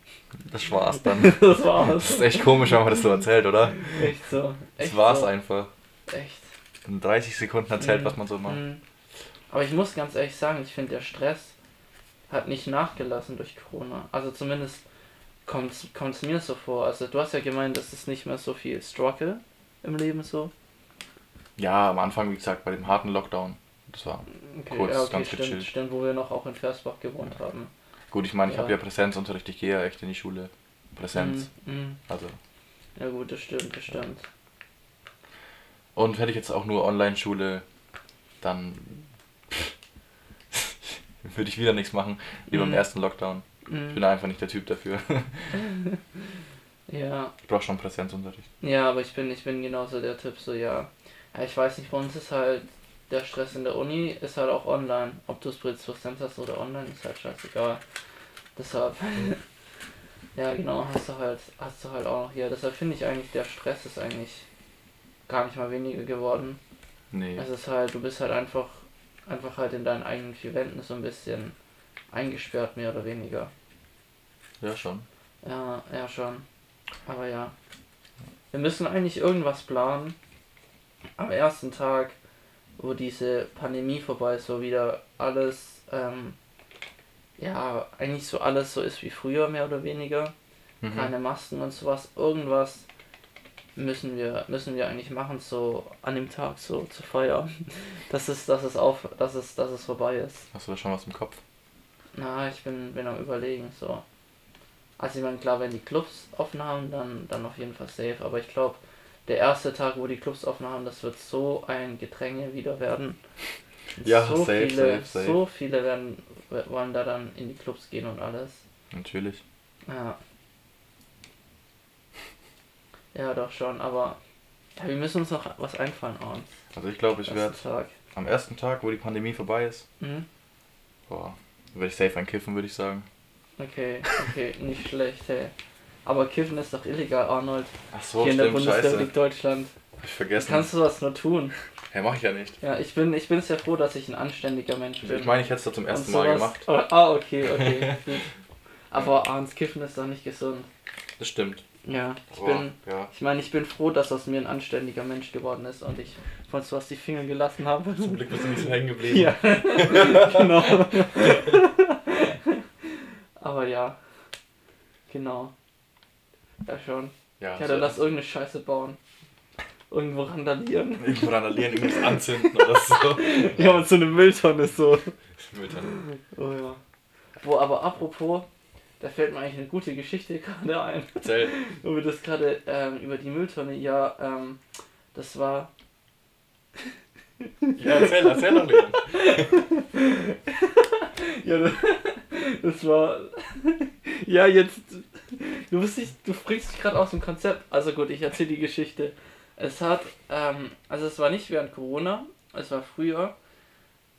Das war's dann. das Das war's. ist echt komisch, wenn man das so erzählt, oder? Echt so. Das Echt war's so. einfach. Echt. In 30 Sekunden erzählt, Mhm. was man so macht. Mhm. Aber ich muss ganz ehrlich sagen, ich finde, der Stress hat nicht nachgelassen durch Corona. Also zumindest kommt es mir so vor. Also du hast ja gemeint, es ist nicht mehr so viel Struggle im Leben so. Ja, am Anfang, wie gesagt, bei dem harten Lockdown. Das war Okay, Kurz, ja, okay, ganz stimmt, gechillt. stimmt, wo wir noch auch in Versbach gewohnt haben. gut. Ich meine, ich Ja. habe ja Präsenzunterricht. Ich gehe ja echt in die Schule. Präsenz. Mhm, mhm. Also. Ja gut, das stimmt, das stimmt. Und hätte ich jetzt auch nur Online-Schule, dann würde ich wieder nichts machen, wie beim Mhm. ersten Lockdown. Ich Mhm. bin einfach nicht der Typ dafür. Ja, Ich brauche schon Präsenzunterricht. ja, aber ich bin, ich bin genauso der Typ, so ja. ja. Ich weiß nicht, bei uns ist halt der Stress in der Uni ist halt auch online. Ob du es Präsenz hast oder online, ist halt scheißegal. Deshalb, ja genau, hast du halt, hast du halt auch noch hier. Deshalb finde ich eigentlich, der Stress ist eigentlich gar nicht mal weniger geworden. Nee. Es ist halt, du bist halt einfach, einfach halt in deinen eigenen vier Wänden so ein bisschen eingesperrt, mehr oder weniger. Ja, schon. Ja, ja schon. Aber ja. Wir müssen eigentlich irgendwas planen. Am ersten Tag, wo diese Pandemie vorbei ist, wo wieder alles, ähm, ja, eigentlich so alles so ist wie früher, mehr oder weniger. Mhm. Keine Masken und sowas. Irgendwas müssen wir, müssen wir eigentlich machen, so an dem Tag so zu feiern. Dass es, dass es auf, dass es, dass es vorbei ist. Hast du da schon was im Kopf? Na, ich bin, bin am überlegen, so. Also ich meine, klar, wenn die Clubs offen haben, dann, dann auf jeden Fall safe. Aber ich glaube, der erste Tag, wo die Clubs offen haben, das wird so ein Gedränge wieder werden. Ja, so safe, viele, safe, safe. so viele werden wollen da dann in die Clubs gehen und alles. Natürlich. Ja. Ja, doch schon, aber ja, wir müssen uns noch was einfallen abends. Also ich glaube, ich werde am ersten Tag, wo die Pandemie vorbei ist, Mhm. boah, werde ich safe ein Kiffen, würde ich sagen. Okay, okay, nicht schlecht, hey. Aber Kiffen ist doch illegal, Arnold. Ach so, Hier in der stimmt, Bundesrepublik scheiße. Deutschland. Hab ich vergessen. Kannst du was nur tun? Hä, mach ich ja nicht. Ja, ich bin, ich bin sehr froh, dass ich ein anständiger Mensch bin. Ich meine, ich hätte es doch zum ersten Mal gemacht. Oh, ah, okay, okay. gut. Aber abends Kiffen ist doch nicht gesund. Das stimmt. Ja, ich Boah, bin, ja. ich meine, ich bin froh, dass aus mir ein anständiger Mensch geworden ist und ich von sowas die Finger gelassen habe. Zum Glück bist du nicht so hängen geblieben. Ja, genau. Aber ja, genau. Ja schon. Ja, Ja, dann lass irgendeine Scheiße bauen. Irgendwo randalieren. irgendwo randalieren, irgendwas anzünden oder so. Ja, und so eine Mülltonne so. Mülltonne. Oh ja. Wo, aber apropos, da fällt mir eigentlich eine gute Geschichte gerade ein. Erzähl. Wo wir das gerade ähm, über die Mülltonne, ja, ähm, das war. Ja, erzähl, erzähl doch, Leon. Ja, das, das war. Ja, jetzt. Du bist nicht, du bringst dich gerade aus dem Konzept. Also gut, ich erzähle die Geschichte. Es hat, ähm, also es war nicht während Corona, es war früher,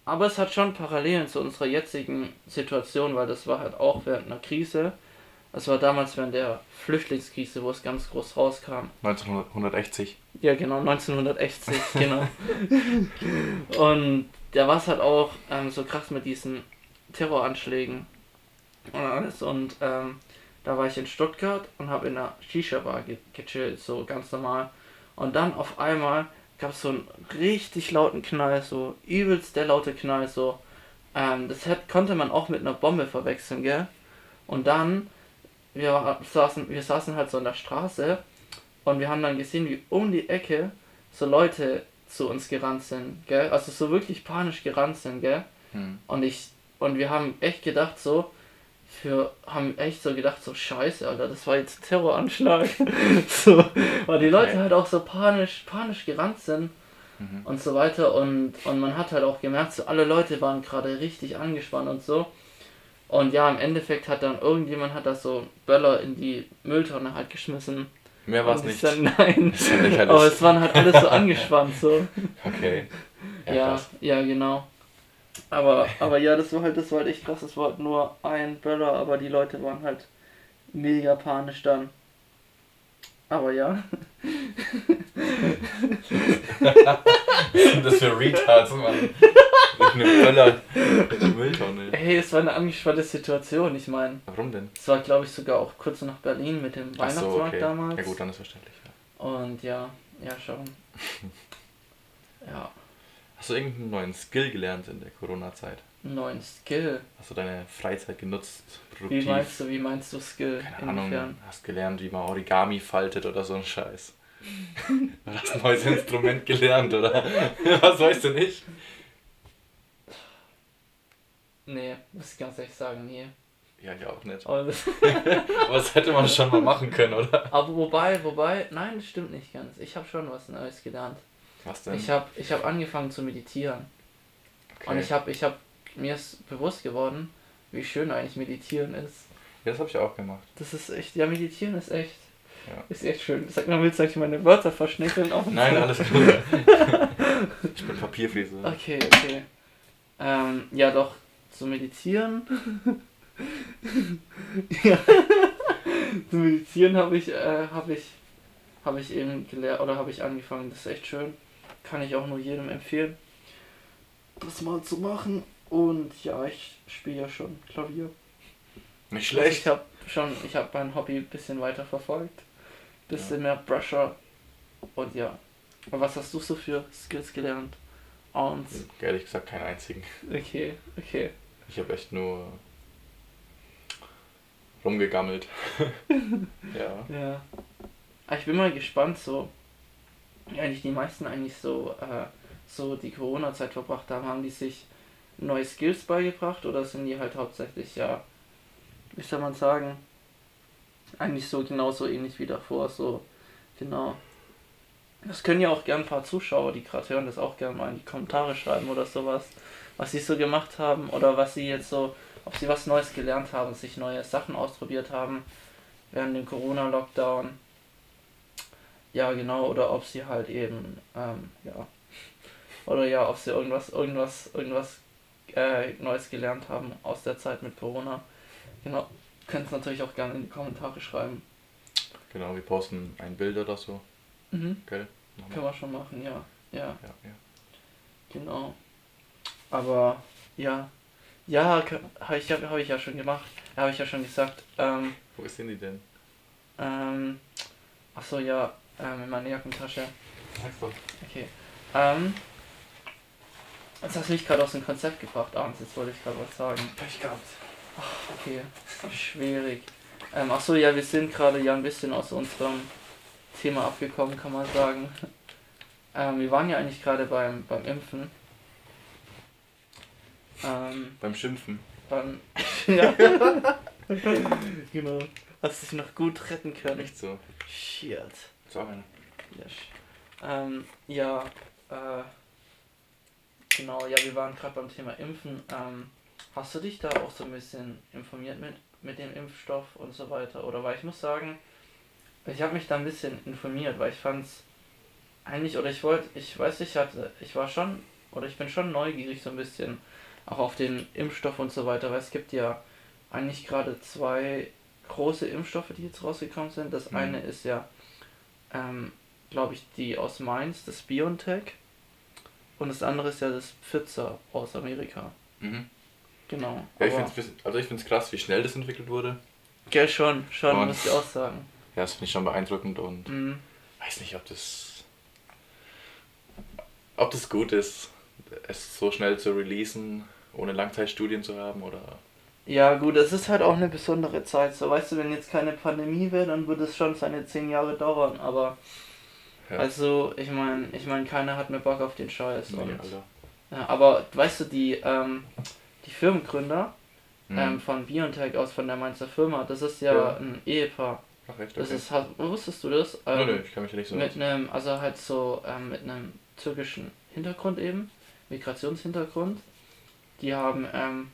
aber es hat schon Parallelen zu unserer jetzigen Situation, weil das war halt auch während einer Krise. Es war damals während der Flüchtlingskrise, wo es ganz groß rauskam. 1980. Ja, genau, 1980, genau. Und da war es halt auch ähm, so krass mit diesen Terroranschlägen und alles. Und ähm, da war ich in Stuttgart und habe in einer Shisha-Bar ge gechillt, so ganz normal. Und dann auf einmal gab es so einen richtig lauten Knall, so übelst der laute Knall, so. Ähm, das hätte, konnte man auch mit einer Bombe verwechseln, gell? Und dann, wir war- saßen, wir saßen halt so in der Straße und wir haben dann gesehen, wie um die Ecke so Leute zu uns gerannt sind, gell? Also so wirklich panisch gerannt sind, gell? Hm. Und ich und wir haben echt gedacht so, für haben echt so gedacht so Scheiße, Alter, das war jetzt Terroranschlag. so, weil die Leute halt auch so panisch panisch gerannt sind Mhm. und so weiter und und man hat halt auch gemerkt, so alle Leute waren gerade richtig angespannt und so. Und ja, im Endeffekt hat dann irgendjemand hat da so Böller in die Mülltonne halt geschmissen. Mehr war es nicht. Dann, nein. Das ist ja. Aber es waren halt alles so angespannt so. Okay. Ja, krass. ja, genau. Aber, aber ja, das war halt, das war halt echt krass. Es war halt nur ein Böller, aber die Leute waren halt mega panisch dann. Aber ja. Was sind das für Retards, Mann? Mit einem Böller in der Mülltonne. Hey, es war eine angespannte Situation. Ich meine, Warum denn? es war glaube ich sogar auch kurz nach Berlin mit dem Ach so, Weihnachtsmarkt okay. damals. Ja gut, dann ist verständlich. Ja. Und ja, ja schon. Ja, Hast du irgendeinen neuen Skill gelernt in der Corona-Zeit? neuen Skill. Hast du deine Freizeit genutzt? Wie Produktiv? meinst du, wie meinst du Skill? Keine Ahnung, Inwiefern? hast gelernt, wie man Origami faltet oder so ein Scheiß. Oder hast ein neues Instrument gelernt, oder? Was weißt du nicht? Nee, muss ich ganz ehrlich sagen, nee. Ja, ich auch nicht. Aber, das, Aber das hätte man schon mal machen können, oder? aber wobei, wobei, nein, das stimmt nicht ganz. Ich habe schon was Neues gelernt. Was denn? Ich habe ich hab angefangen zu meditieren. okay. Und ich habe, ich habe, mir ist bewusst geworden, wie schön eigentlich meditieren ist. ja, das habe ich auch gemacht. Das ist echt, ja, meditieren ist echt, Ja. ist echt schön. Sag mal, willst du eigentlich meine Wörter verschnickeln? Auch Nein, alles gut. ich bin Papierfliese. Okay, okay. Ähm, ja, doch, zu meditieren. ja. zu meditieren habe ich, äh, habe ich, habe ich eben gelernt oder habe ich angefangen. Das ist echt schön. Kann ich auch nur jedem empfehlen, das mal zu machen. Und ja, ich spiele ja schon Klavier. Nicht Also schlecht. ich habe schon, ich habe mein Hobby ein bisschen weiter verfolgt. Bisschen mehr Brusher. Und ja. Aber was hast du so für Skills gelernt? Und Ehrlich gesagt, keinen einzigen. okay, okay. Ich habe echt nur rumgegammelt. ja. Ja. Aber ich bin mal gespannt, so. Eigentlich die meisten eigentlich so, äh, so die Corona-Zeit verbracht haben. Haben die sich neue Skills beigebracht oder sind die halt hauptsächlich, ja, wie soll man sagen, eigentlich so genauso ähnlich wie davor, so, genau. Das können ja auch gern ein paar Zuschauer, die gerade hören, das auch gerne mal in die Kommentare schreiben oder sowas, was sie so gemacht haben oder was sie jetzt so, ob sie was Neues gelernt haben, sich neue Sachen ausprobiert haben während dem Corona-Lockdown. Ja, genau, oder ob sie halt eben, ähm, ja, oder ja, ob sie irgendwas, irgendwas, irgendwas äh, Neues gelernt haben aus der Zeit mit Corona. Genau, könnt es natürlich auch gerne in die Kommentare schreiben. Genau, wir posten ein Bild oder so. Mhm. Gell? Können wir schon machen, ja, ja, Ja, ja. genau. Aber, ja, ja, habe ich, hab ich ja schon gemacht, habe ich ja schon gesagt, ähm, Wo sind die denn? ähm, ach so, ja, ähm, in meiner Jackentasche. Doch. Okay. Ähm. Jetzt hast du mich gerade aus dem Konzept gebracht, abends. Jetzt wollte ich gerade was sagen. Pech gehabt. Okay. Schwierig. Ähm, achso, ja, wir sind gerade ja ein bisschen aus unserem Thema abgekommen, kann man sagen. Ähm, wir waren ja eigentlich gerade beim, beim Impfen. Ähm, Beim Schimpfen. beim. ja. genau. Hast dich noch gut retten können. Nicht so. Shit. Ja, sch- ähm, ja, äh, genau, ja, wir waren gerade beim Thema Impfen. Ähm, hast du dich da auch so ein bisschen informiert mit, mit dem Impfstoff und so weiter? Oder weil ich muss sagen, ich habe mich da ein bisschen informiert, weil ich fand's eigentlich, oder ich wollte, ich weiß, ich hatte, ich war schon, oder ich bin schon neugierig so ein bisschen auch auf den Impfstoff und so weiter, weil es gibt ja eigentlich gerade zwei große Impfstoffe, die jetzt rausgekommen sind. Das Mhm. eine ist ja ähm, glaube ich, die aus Mainz, das BioNTech. Und das andere ist ja das Pfizer aus Amerika. Mhm. Genau. Ja, ich find's, also ich finde es krass, wie schnell das entwickelt wurde. Gell, schon, schon, Und- muss ich auch sagen. Ja, das finde ich schon beeindruckend und Mhm. weiß nicht, ob das ob das gut ist, es so schnell zu releasen, ohne Langzeitstudien zu haben oder Ja, gut, es ist halt auch eine besondere Zeit. So, weißt du, wenn jetzt keine Pandemie wäre, dann würde es schon seine zehn Jahre dauern. Aber, Ja. also, ich meine, ich meine, keiner hat mehr Bock auf den Scheiß. Nee, und, ja, aber, weißt du, die, ähm, die Firmengründer Mhm. ähm, von BioNTech aus, von der Mainzer Firma, das ist ja, Ja. ein Ehepaar. Ach echt, Das okay. ist, hast- wusstest du das? Nö, Ähm, nö, ich kann mich ja nicht so Mit einem, also halt so ähm, mit einem türkischen Hintergrund eben, Migrationshintergrund. Die haben, ähm,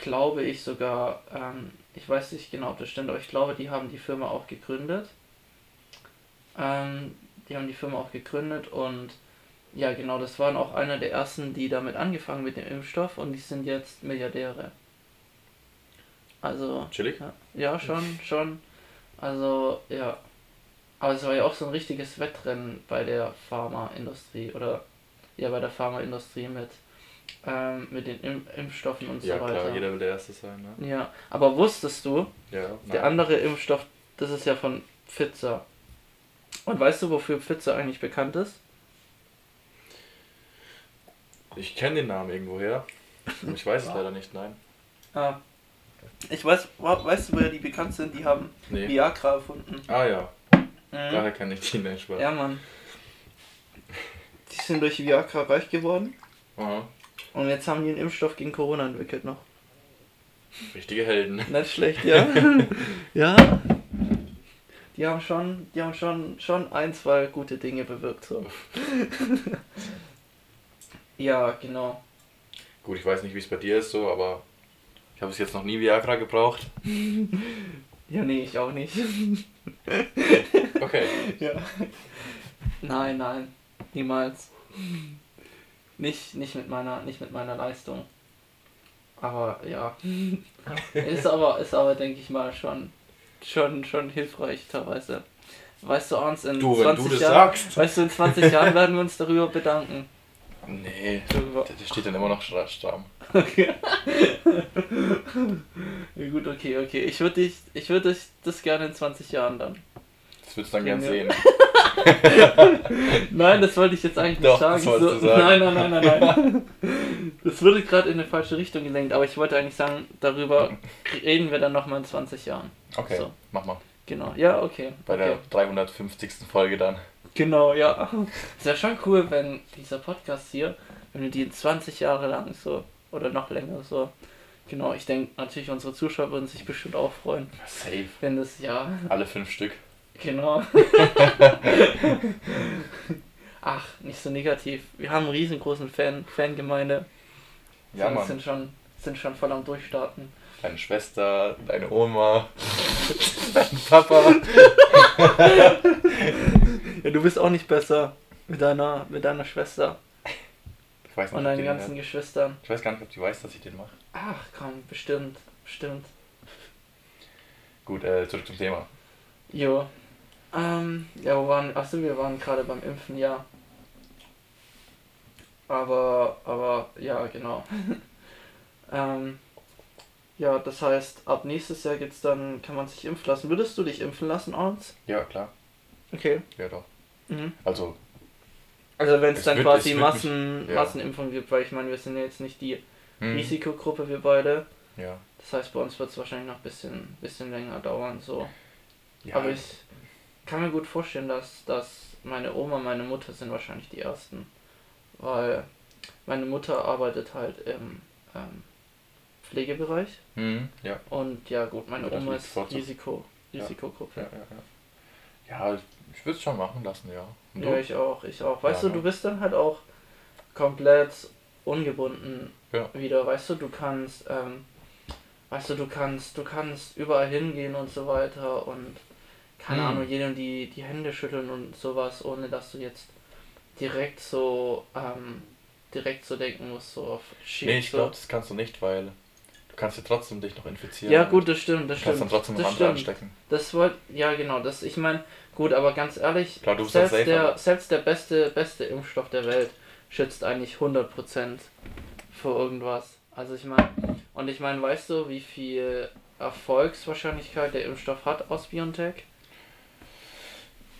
glaube ich sogar, ähm, ich weiß nicht genau, ob das stimmt, aber ich glaube, die haben die Firma auch gegründet. Ähm, die haben die Firma auch gegründet und ja, genau, das waren auch einer der ersten, die damit angefangen mit dem Impfstoff und die sind jetzt Milliardäre. Also. Chillig? Ja, ja schon, schon. Also, ja. Aber es war ja auch so ein richtiges Wettrennen bei der Pharmaindustrie oder ja, bei der Pharmaindustrie mit, ähm, mit den Im Impfstoffen und Ja, so weiter. klar, jeder will der Erste sein, ne? Ja, aber wusstest du, Ja, der andere Impfstoff, das ist ja von Pfizer. Und weißt du, wofür Pfizer eigentlich bekannt ist? Ich kenne den Namen irgendwoher. Ich weiß es leider nicht, nein. Ah. Ich weiß, weißt du, woher die bekannt sind? Die haben Nee. Viagra erfunden. Ah ja, Mhm. daher kenne ich die nicht. Ja, Mann. Die sind durch Viagra reich geworden Aha. Und jetzt haben die einen Impfstoff gegen Corona entwickelt noch. Richtige Helden. Nicht schlecht, ja. ja. Die haben schon, die haben schon, schon ein, zwei gute Dinge bewirkt. So. ja, genau. Gut, ich weiß nicht, wie es bei dir ist so, aber ich habe es jetzt noch nie Viagra gebraucht. Ja, nee, ich auch nicht. Okay. ja. Nein, nein. Niemals. Nicht, nicht mit meiner, nicht mit meiner Leistung. Aber ja. Ist aber, ist aber, denke ich mal, schon, schon, schon hilfreich teilweise. Weißt du, Ernst, in Du, wenn 20 du das Jahren, sagst. weißt du, in 20 Jahren werden wir uns darüber bedanken. Nee, Darüber. der der steht dann immer noch stra- stramm. Okay. ja, gut, okay, okay. Ich würde dich, ich würde dich das gerne in 20 Jahren dann. Das würdest du dann gern Ja. sehen. Nein, das wollte ich jetzt eigentlich Doch, nicht sagen. das So, du sagen. Nein, nein, nein, nein, nein. Das würde gerade in eine falsche Richtung gelenkt, aber ich wollte eigentlich sagen, darüber reden wir dann nochmal in 20 Jahren. Okay, So. mach mal. Genau, ja, okay. Bei okay. der 350. Folge dann. Genau, ja. Ist ja schon cool, wenn dieser Podcast hier, wenn wir die 20 Jahre lang so, oder noch länger so, genau, ich denke natürlich unsere Zuschauer würden sich bestimmt auch freuen, Safe. wenn das, ja, Alle fünf Stück. Genau. Ach, nicht so negativ. Wir haben einen riesengroßen Fan, Fangemeinde. Ja, Wir Mann. sind schon, sind schon voll am Durchstarten. Deine Schwester, deine Oma, dein Papa. Ja, du bist auch nicht besser mit deiner, mit deiner Schwester Ich weiß nicht, und deinen ganzen den Geschwistern. Ich weiß gar nicht, ob die weiß, dass ich den mache. Ach komm, bestimmt, bestimmt. Gut, äh, zurück zum Thema. Jo. Ähm, ja, wo waren. Achso, wir waren gerade beim Impfen, ja. Aber, aber, ja, genau. ähm, ja, das heißt, ab nächstes Jahr geht's dann, kann man sich impfen lassen. Würdest du dich impfen lassen, Arns? Ja, klar. Okay. Ja, doch. Mhm. Also, Also wenn es dann wird- quasi Massen, mich- ja. Massenimpfung gibt, weil ich meine, wir sind ja jetzt nicht die hm, Risikogruppe, wir beide. ja. Das heißt, bei uns wird es wahrscheinlich noch ein bisschen, bisschen länger dauern, so. ja. Aber ich kann mir gut vorstellen, dass, dass meine Oma, meine Mutter sind wahrscheinlich die ersten. Weil meine Mutter arbeitet halt im ähm, Pflegebereich. Hm, ja. Und ja gut, meine Ja, Oma ist. Risiko. Risikogruppe. Ja, ja, ja. Ich würde es schon machen lassen, ja. Ja, ich auch, ich auch. Weißt du, du bist dann halt auch komplett ungebunden wieder. Weißt du, du kannst, ähm, weißt du, du kannst, du kannst überall hingehen und so weiter und keine Hm. Ahnung, jedem die, die Hände schütteln und sowas, ohne dass du jetzt direkt so, ähm, direkt so denken musst, so auf shit. nee, ich so. glaube, das kannst du nicht, weil du kannst ja trotzdem dich noch infizieren. Ja, gut, das stimmt, das Du kannst stimmt. dann trotzdem das andere stimmt. anstecken. Das wollte, ja genau, das, ich meine, gut, aber ganz ehrlich, Klar, selbst, safe, der, aber- selbst der beste, beste Impfstoff der Welt schützt eigentlich 100% vor irgendwas. Also ich meine, und ich meine, weißt du, wie viel Erfolgswahrscheinlichkeit der Impfstoff hat aus BioNTech?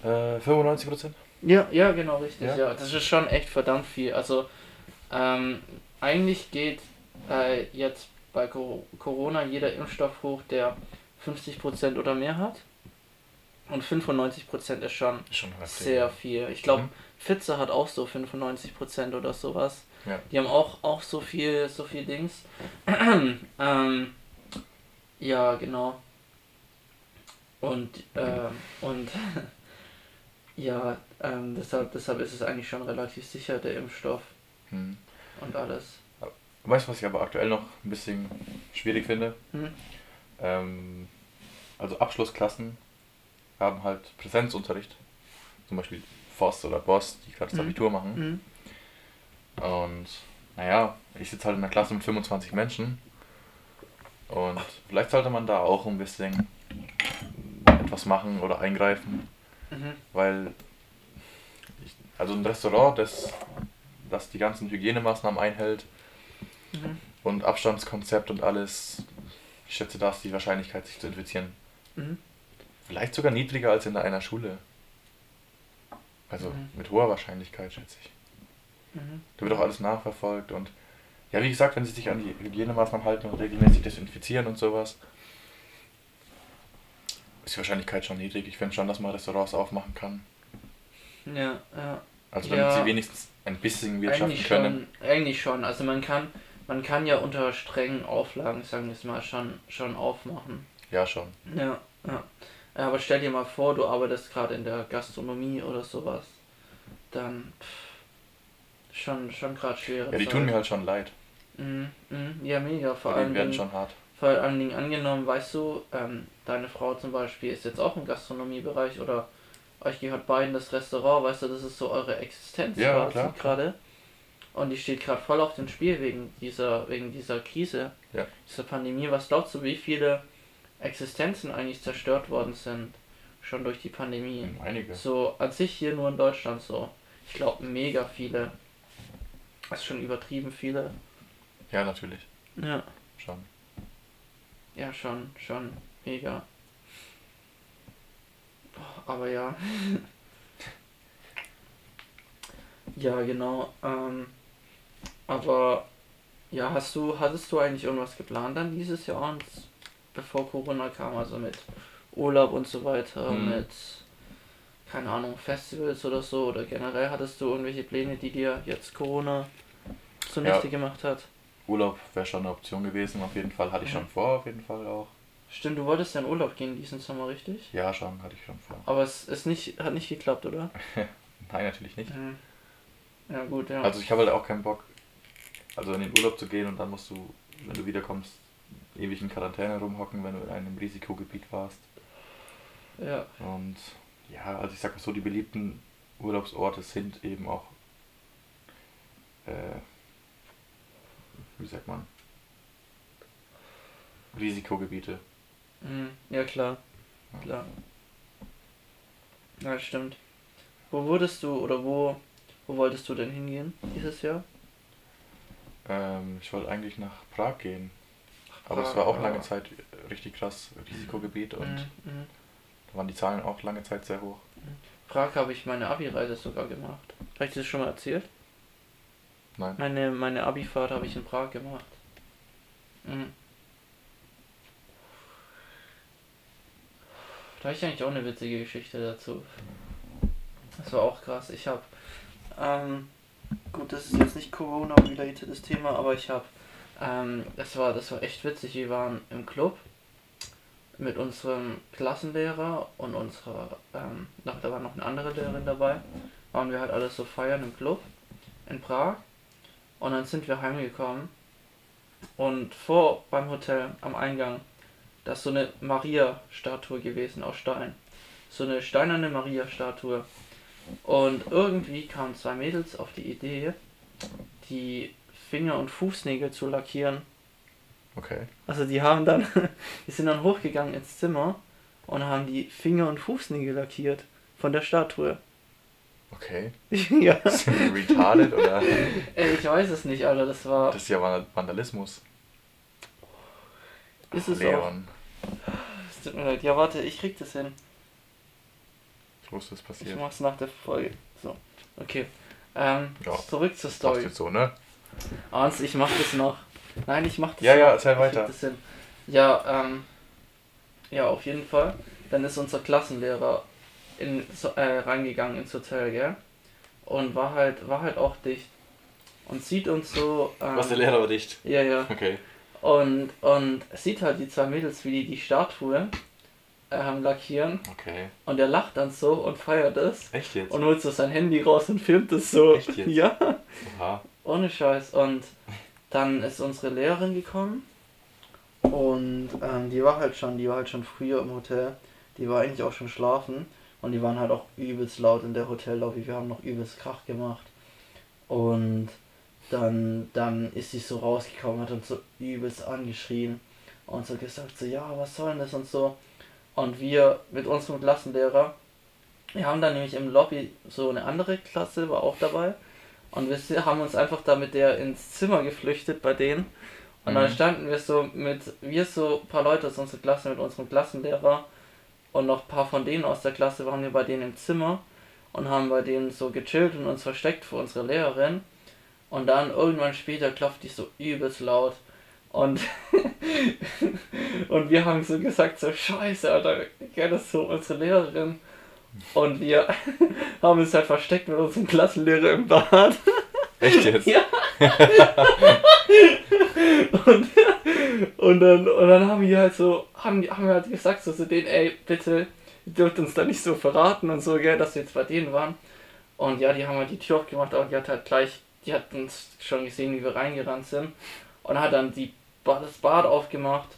Äh, 95 Prozent? Ja, ja, genau, richtig, ja. Ja. Das ist schon echt verdammt viel. Also, ähm, eigentlich geht äh, jetzt bei Co Corona jeder Impfstoff hoch, der 50% oder mehr hat. Und 95% ist schon Schon sehr viel. Ich glaube, Mhm. Pfizer hat auch so 95% oder sowas. Ja. Die haben auch, auch so viel, so viel Dings. ähm, ja, genau. Und, ähm, und ja, ähm, deshalb, deshalb ist es eigentlich schon relativ sicher, der Impfstoff Hm. und alles. Weißt du, was ich aber aktuell noch ein bisschen schwierig finde? Hm? Ähm, also Abschlussklassen haben halt Präsenzunterricht. Zum Beispiel Voss oder Boss, die gerade das Mhm. Abitur machen. Mhm. Und naja, ich sitze halt in einer Klasse mit 25 Menschen. Und vielleicht sollte man da auch ein bisschen etwas machen oder eingreifen. Mhm. Weil, ich, also ein Restaurant, das, das die ganzen Hygienemaßnahmen einhält Mhm. und Abstandskonzept und alles, ich schätze, da ist die Wahrscheinlichkeit, sich zu infizieren, Mhm. vielleicht sogar niedriger als in einer Schule. Also Mhm. mit hoher Wahrscheinlichkeit, schätze ich. Mhm. Da wird auch alles nachverfolgt und ja, wie gesagt, wenn sie sich an die Hygienemaßnahmen halten und regelmäßig desinfizieren und sowas, ist die Wahrscheinlichkeit schon niedrig. Ich finde schon, dass man Restaurants aufmachen kann. Ja, ja. Also damit Ja. sie wenigstens ein bisschen wirtschaften Eigentlich können. schon, eigentlich schon. Also man kann, man kann ja unter strengen Auflagen, sagen wir es mal, schon, schon aufmachen. Ja, schon. Ja, ja. Aber stell dir mal vor, du arbeitest gerade in der Gastronomie oder sowas. Dann pff, schon, schon gerade schwere Ja, die Zeit. tun mir halt schon leid. Mhm, mhm. Ja, mega. Vor Die allem, werden schon hart. vor allen Dingen angenommen, weißt du, ähm, deine Frau zum Beispiel ist jetzt auch im Gastronomiebereich oder euch gehört beiden das Restaurant, weißt du, das ist so eure Existenz Ja, gerade. Und die steht gerade voll auf dem Spiel wegen dieser, wegen dieser Krise, Ja. dieser Pandemie. Was glaubst du, wie viele Existenzen eigentlich zerstört worden sind? Schon durch die Pandemie. Einige. So an sich hier nur in Deutschland so. Ich glaube mega viele. Das ist schon übertrieben viele. Ja, natürlich. Ja. Schon. Ja, schon, schon. Mega. Aber ja. ja, genau. Ähm, aber ja, hast du, hattest du eigentlich irgendwas geplant dann dieses Jahr und bevor Corona kam, also mit Urlaub und so weiter, Hm. mit keine Ahnung, Festivals oder so oder generell hattest du irgendwelche Pläne, die dir jetzt Corona zunichte Ja. gemacht hat? Urlaub wäre schon eine Option gewesen, auf jeden Fall. Hatte ich Mhm. schon vor, auf jeden Fall auch. Stimmt, du wolltest ja in Urlaub gehen diesen Sommer, richtig? Ja, schon, hatte ich schon vor. Aber es ist nicht, hat nicht geklappt, oder? Nein, natürlich nicht. Mhm. Ja, gut, ja. Also ich habe halt auch keinen Bock, also in den Urlaub zu gehen und dann musst du, wenn du wiederkommst, ewig in Quarantäne rumhocken, wenn du in einem Risikogebiet warst. ja. Und ja, also ich sag mal so, die beliebten Urlaubsorte sind eben auch, äh, wie sagt man, Risikogebiete. Mhm. ja, klar. Klar. Ja, stimmt. Wo wurdest du oder wo, wo wolltest du denn hingehen dieses Jahr? Ähm, ich wollte eigentlich nach Prag gehen, aber es war auch ja. lange Zeit richtig krass Risikogebiet und Mhm. Mhm. da waren die Zahlen auch lange Zeit sehr hoch. Prag habe ich meine Abi-Reise sogar gemacht. Habe ich das schon mal erzählt? Nein. Meine, meine Abi-Fahrt habe ich in Prag gemacht. Mhm. Da habe ich eigentlich auch eine witzige Geschichte dazu. Das war auch krass. Ich habe, ähm, gut, das ist jetzt nicht Corona-related das Thema, aber ich habe, ähm, das war, das war echt witzig. Wir waren im Club mit unserem Klassenlehrer und unserer, ähm, da war noch eine andere Lehrerin dabei. Waren wir halt alles so feiern im Club in Prag. Und dann sind wir heimgekommen. Und vor beim Hotel am Eingang, da ist so eine Maria-Statue gewesen aus Stein. So eine steinerne Maria-Statue. Und irgendwie kamen zwei Mädels auf die Idee, die Finger- und Fußnägel zu lackieren. Okay. Also die haben dann, die sind dann hochgegangen ins Zimmer und haben die Finger- und Fußnägel lackiert von der Statue. Okay. ja. Sind die retarded oder? Ey, ich weiß es nicht, Alter, das war. Das ist ja Van- Vandalismus. Ist es auch. Leon. Es tut mir leid. Ja, warte, ich krieg das hin. Ich wusste, es Ich passiert. mach's nach der Folge. So, okay. Ähm, Ja. zurück zur Story. jetzt so, ne? Hans, ich mach das noch. Nein, ich mach das Ja, noch. ja, erzähl Ich weiter. Das hin. Ja, ähm, ja, auf jeden Fall. Dann ist unser Klassenlehrer in, so- äh, reingegangen ins Hotel, gell? Und war halt, war halt auch dicht. Und sieht uns so. Ähm, Was der Lehrer war dicht. Ja, ja. Okay. Und, und sieht halt die zwei Mädels, wie die die Statue ähm, lackieren. Okay. Und er lacht dann so und feiert es. Echt jetzt? Und holt so sein Handy raus und filmt es so. Echt jetzt? Ja, Oha. ohne Scheiß. Und dann ist unsere Lehrerin gekommen und ähm, die war halt schon, die war halt schon früher im Hotel. Die war eigentlich auch schon schlafen und die waren halt auch übelst laut in der Hotellobby. Wir haben noch übelst Krach gemacht. Und dann, dann ist sie so rausgekommen, hat uns so übelst angeschrien und so gesagt, so, ja, was soll denn das und so. Und wir mit unserem Klassenlehrer, wir haben dann nämlich im Lobby so eine andere Klasse, war auch dabei. Und wir haben uns einfach da mit der ins Zimmer geflüchtet bei denen. Und mhm. dann standen wir so mit, wir so ein paar Leute aus unserer Klasse mit unserem Klassenlehrer und noch ein paar von denen aus der Klasse waren wir bei denen im Zimmer und haben bei denen so gechillt und uns versteckt vor unserer Lehrerin. Und dann irgendwann später klopft die so übelst laut. Und, und wir haben so gesagt, so scheiße, Alter, ja, das ist so unsere Lehrerin. Und wir haben uns halt versteckt mit unserem Klassenlehrer im Bad. Echt jetzt? Ja. und, und, dann, und dann haben wir halt so, haben, haben wir halt gesagt so zu denen, ey, bitte, ihr dürft uns da nicht so verraten und so, gell, dass wir jetzt bei denen waren. Und ja, die haben halt die Tür aufgemacht, aber die hat halt gleich, die hat uns schon gesehen, wie wir reingerannt sind. Und hat dann die, das Bad aufgemacht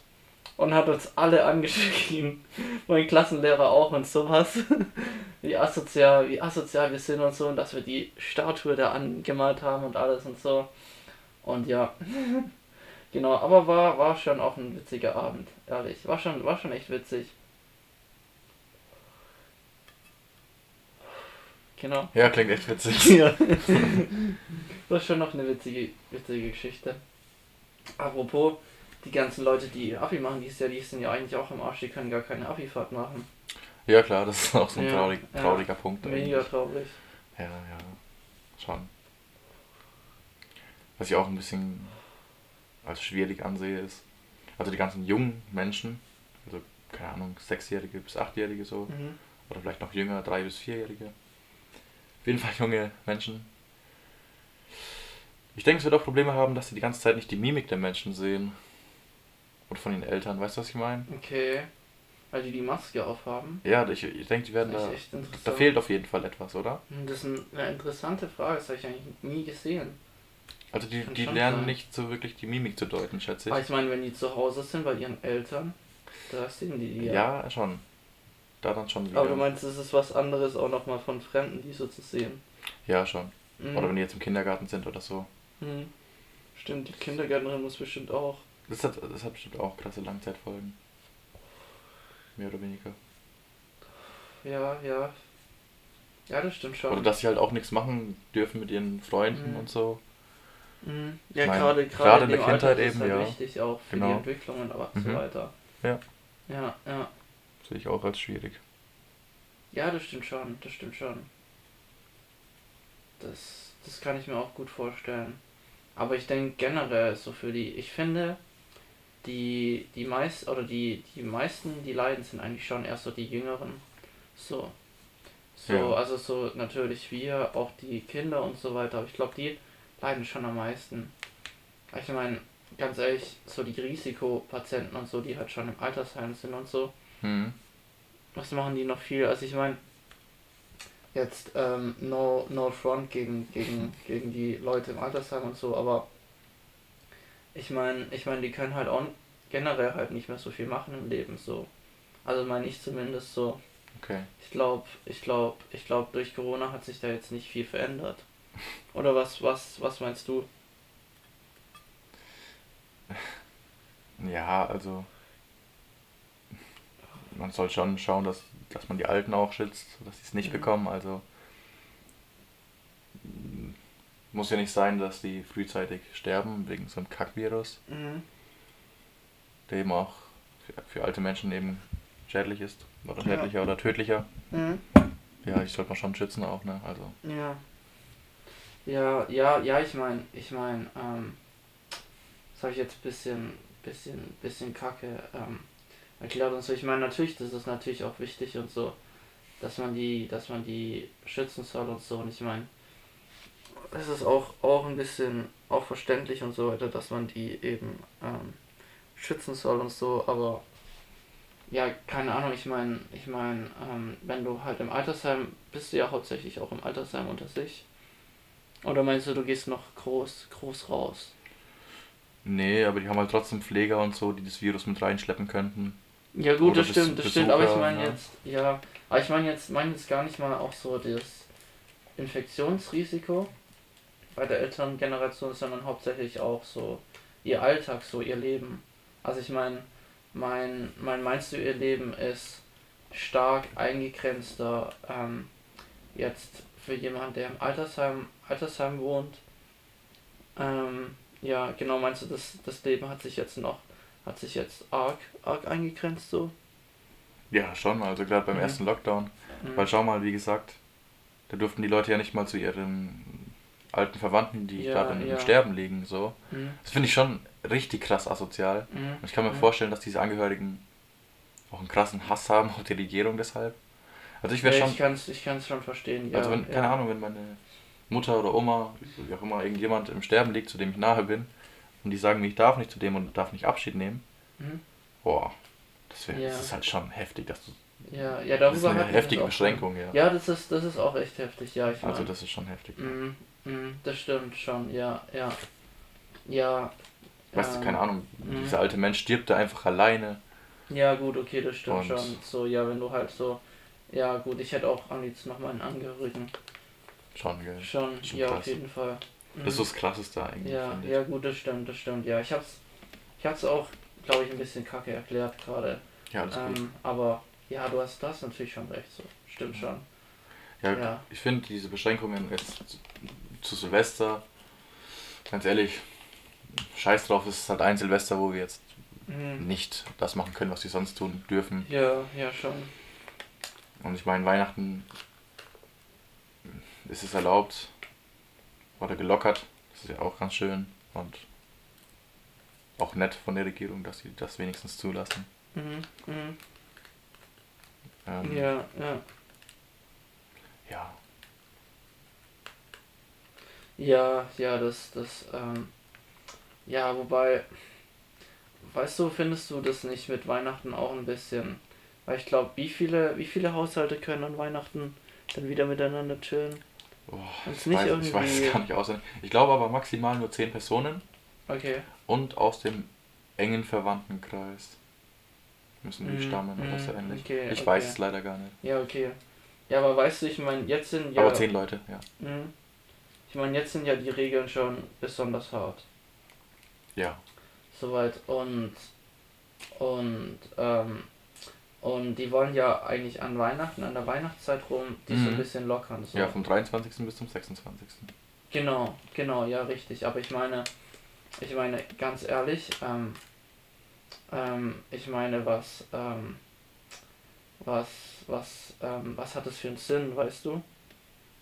und hat uns alle angeschrien. mein Klassenlehrer auch und sowas. wie asozial, wie asozial wir sind und so und dass wir die Statue da angemalt haben und alles und so. Und ja. genau, aber war, war schon auch ein witziger Abend, ehrlich. War schon, war schon echt witzig. Genau. Ja, klingt echt witzig. ja. Das ist schon noch eine witzige, witzige Geschichte. Apropos, die ganzen Leute, die Abi machen dieses Jahr, die sind ja eigentlich auch im Arsch, die können gar keine Abi-Fahrt machen. Ja klar, das ist auch so ein ja, traurig, trauriger ja, Punkt. Mega eigentlich. traurig. Ja, ja, schon. Was ich auch ein bisschen als schwierig ansehe, ist, also die ganzen jungen Menschen, also keine Ahnung, Sechsjährige bis Achtjährige so, mhm. oder vielleicht noch jünger, Drei- bis Vierjährige. Auf jeden Fall junge Menschen. Ich denke, es wird auch Probleme haben, dass sie die ganze Zeit nicht die Mimik der Menschen sehen. Oder von den Eltern, weißt du, was ich meine? Okay. Weil die die Maske aufhaben? Ja, ich, ich denke, die werden da. Da fehlt auf jeden Fall etwas, oder? Hm, das ist eine interessante Frage, das habe ich eigentlich nie gesehen. Also die, die lernen sein. nicht so wirklich die Mimik zu deuten, schätze ich. Aber ich meine, wenn die zu Hause sind bei ihren Eltern, da sehen die die ja. Ja, schon. Da dann schon wieder. Aber du meinst, es ist was anderes auch nochmal von Fremden, die so zu sehen? Ja, schon. Mhm. Oder wenn die jetzt im Kindergarten sind oder so. Mhm. Stimmt, die Kindergärtnerin muss bestimmt auch. Das hat, das hat bestimmt auch krasse Langzeitfolgen. Mehr oder weniger. Ja, ja. Ja, das stimmt schon. Oder dass sie halt auch nichts machen dürfen mit ihren Freunden mhm. und so. Mhm. Ja, gerade gerade in der Kindheit eben, halt ja. wichtig auch für genau. die Entwicklung und mhm. so weiter. Ja. Ja, ja. Sehe ich auch als schwierig. Ja, das stimmt schon, das stimmt schon. Das, das kann ich mir auch gut vorstellen. Aber ich denke generell so für die, ich finde, die, die meist oder die, die meisten, die leiden, sind eigentlich schon erst so die Jüngeren. So. So, ja. also so natürlich wir, auch die Kinder und so weiter, aber ich glaube, die leiden schon am meisten. Ich meine, ganz ehrlich, so die Risikopatienten und so, die halt schon im Altersheim sind und so. Mhm. Was machen die noch viel? Also ich meine, jetzt ähm, no, no front gegen, gegen, gegen die Leute im Altersheim und so, aber ich meine, ich meine, die können halt auch generell halt nicht mehr so viel machen im Leben so. Also meine ich zumindest so. Okay. Ich glaube, ich glaube, ich glaube durch Corona hat sich da jetzt nicht viel verändert. Oder was was was meinst du? Ja, also man soll schon schauen, dass, dass man die Alten auch schützt, dass sie es nicht mhm. bekommen. Also muss ja nicht sein, dass die frühzeitig sterben wegen so einem Kackvirus, mhm. der eben auch für, für, alte Menschen eben schädlich ist oder schädlicher ja. oder tödlicher. Mhm. Ja, ich sollte man schon schützen auch, ne? Also. Ja. Ja, ja, ja, ich meine, ich meine, ähm, das habe ich jetzt ein bisschen, bisschen, bisschen kacke ähm, erklärt und so. Ich meine, natürlich, das ist natürlich auch wichtig und so, dass man die, dass man die schützen soll und so. Und ich meine, es ist auch, auch ein bisschen auch verständlich und so weiter, dass man die eben ähm, schützen soll und so, aber ja, keine Ahnung, ich meine, ich meine, ähm, wenn du halt im Altersheim bist du ja hauptsächlich auch im Altersheim unter sich. Oder meinst du, du gehst noch groß, groß raus? Nee, aber die haben halt trotzdem Pfleger und so, die das Virus mit reinschleppen könnten. Ja gut, Oder das stimmt, das stimmt, aber ich meine ja. jetzt, ja, aber ich meine jetzt, meine jetzt gar nicht mal auch so das Infektionsrisiko bei der älteren Generation, sondern hauptsächlich auch so ihr Alltag, so ihr Leben. Also ich meine, mein, mein meinst du, ihr Leben ist stark eingegrenzter ähm, jetzt für jemanden, der im Altersheim, Altersheim wohnt. Ähm, ja, genau, meinst du, das, das Leben hat sich jetzt noch, hat sich jetzt arg, arg eingegrenzt so? Ja, schon, also gerade beim Mhm. ersten Lockdown. Mhm. Weil schau mal, wie gesagt, da durften die Leute ja nicht mal zu ihren alten Verwandten, die Ja, gerade im ja. Sterben liegen, so. Mhm. Das finde ich schon richtig krass asozial. Mhm. Und ich kann mir Mhm. vorstellen, dass diese Angehörigen auch einen krassen Hass haben auf die Regierung deshalb. Also ich wäre ja, schon, ich kann's, ich kann's schon verstehen, ja. also wenn, ja. keine Ahnung, wenn meine Mutter oder Oma, wie auch immer, irgendjemand im Sterben liegt, zu dem ich nahe bin, und die sagen mir, ich darf nicht zu dem und darf nicht Abschied nehmen, Mhm. boah, das, wär, Ja. das ist halt schon heftig. Das, Ja, ja, das ist darüber eine heftige. Beschränkung, ja. Ja, das ist, das ist auch echt heftig, ja, ich Also mein, das ist schon heftig. Mhm, mhm, das stimmt schon, ja, ja. Ja. Weißt du, ähm, keine Ahnung, mhm. dieser alte Mensch stirbt da einfach alleine. Ja, gut, okay, das stimmt Und- schon. So, ja, wenn du halt so. Ja, gut, ich hätte auch am liebsten noch meinen Angehörigen. Schon, gell. Schon, Schon ja, auf krass. jeden Fall. Mhm. Das ist das Krasseste eigentlich, Ja, ja, gut, das stimmt, das stimmt. Ja, ich hab's, ich hab's auch, glaube ich, ein bisschen kacke erklärt gerade. Ja, alles gut. Ähm, aber ja, du hast das natürlich schon recht, so. Stimmt schon. Ja, ja. ich finde diese Beschränkungen jetzt zu- zu Silvester, ganz ehrlich, scheiß drauf, es ist halt ein Silvester, wo wir jetzt Mhm. nicht das machen können, was wir sonst tun dürfen. Ja, ja, schon. Und ich meine, Weihnachten ist es erlaubt oder gelockert. Das ist ja auch ganz schön und auch nett von der Regierung, dass sie das wenigstens zulassen. Mhm. Mhm. Ähm, Ja, ja. ja. Ja, ja, das, das, ähm, ja, wobei, weißt du, findest du das nicht mit Weihnachten auch ein bisschen, weil ich glaube, wie viele, wie viele Haushalte können an Weihnachten dann wieder miteinander chillen? Oh, ich, weiß, ich weiß gar nicht auswendig. Ich glaube aber maximal nur 10 Personen Okay. und aus dem engen Verwandtenkreis müssen die Mhm, stammen oder mhm, so ähnlich. okay, ich okay. weiß es leider gar nicht. Ja, okay. Ja, aber weißt du, ich meine, jetzt sind ja. Aber 10 Leute, ja. Mhm. Ich meine, jetzt sind ja die Regeln schon besonders hart. Ja. Soweit. Und, und, ähm, und die wollen ja eigentlich an Weihnachten, an der Weihnachtszeit rum, die so ein Mhm. bisschen lockern. So. Ja, vom 23. bis zum 26. Genau, genau, ja, richtig. Aber ich meine, ich meine, ganz ehrlich, ähm, ähm, ich meine, was, ähm, was, was, ähm, was hat das für einen Sinn, weißt du?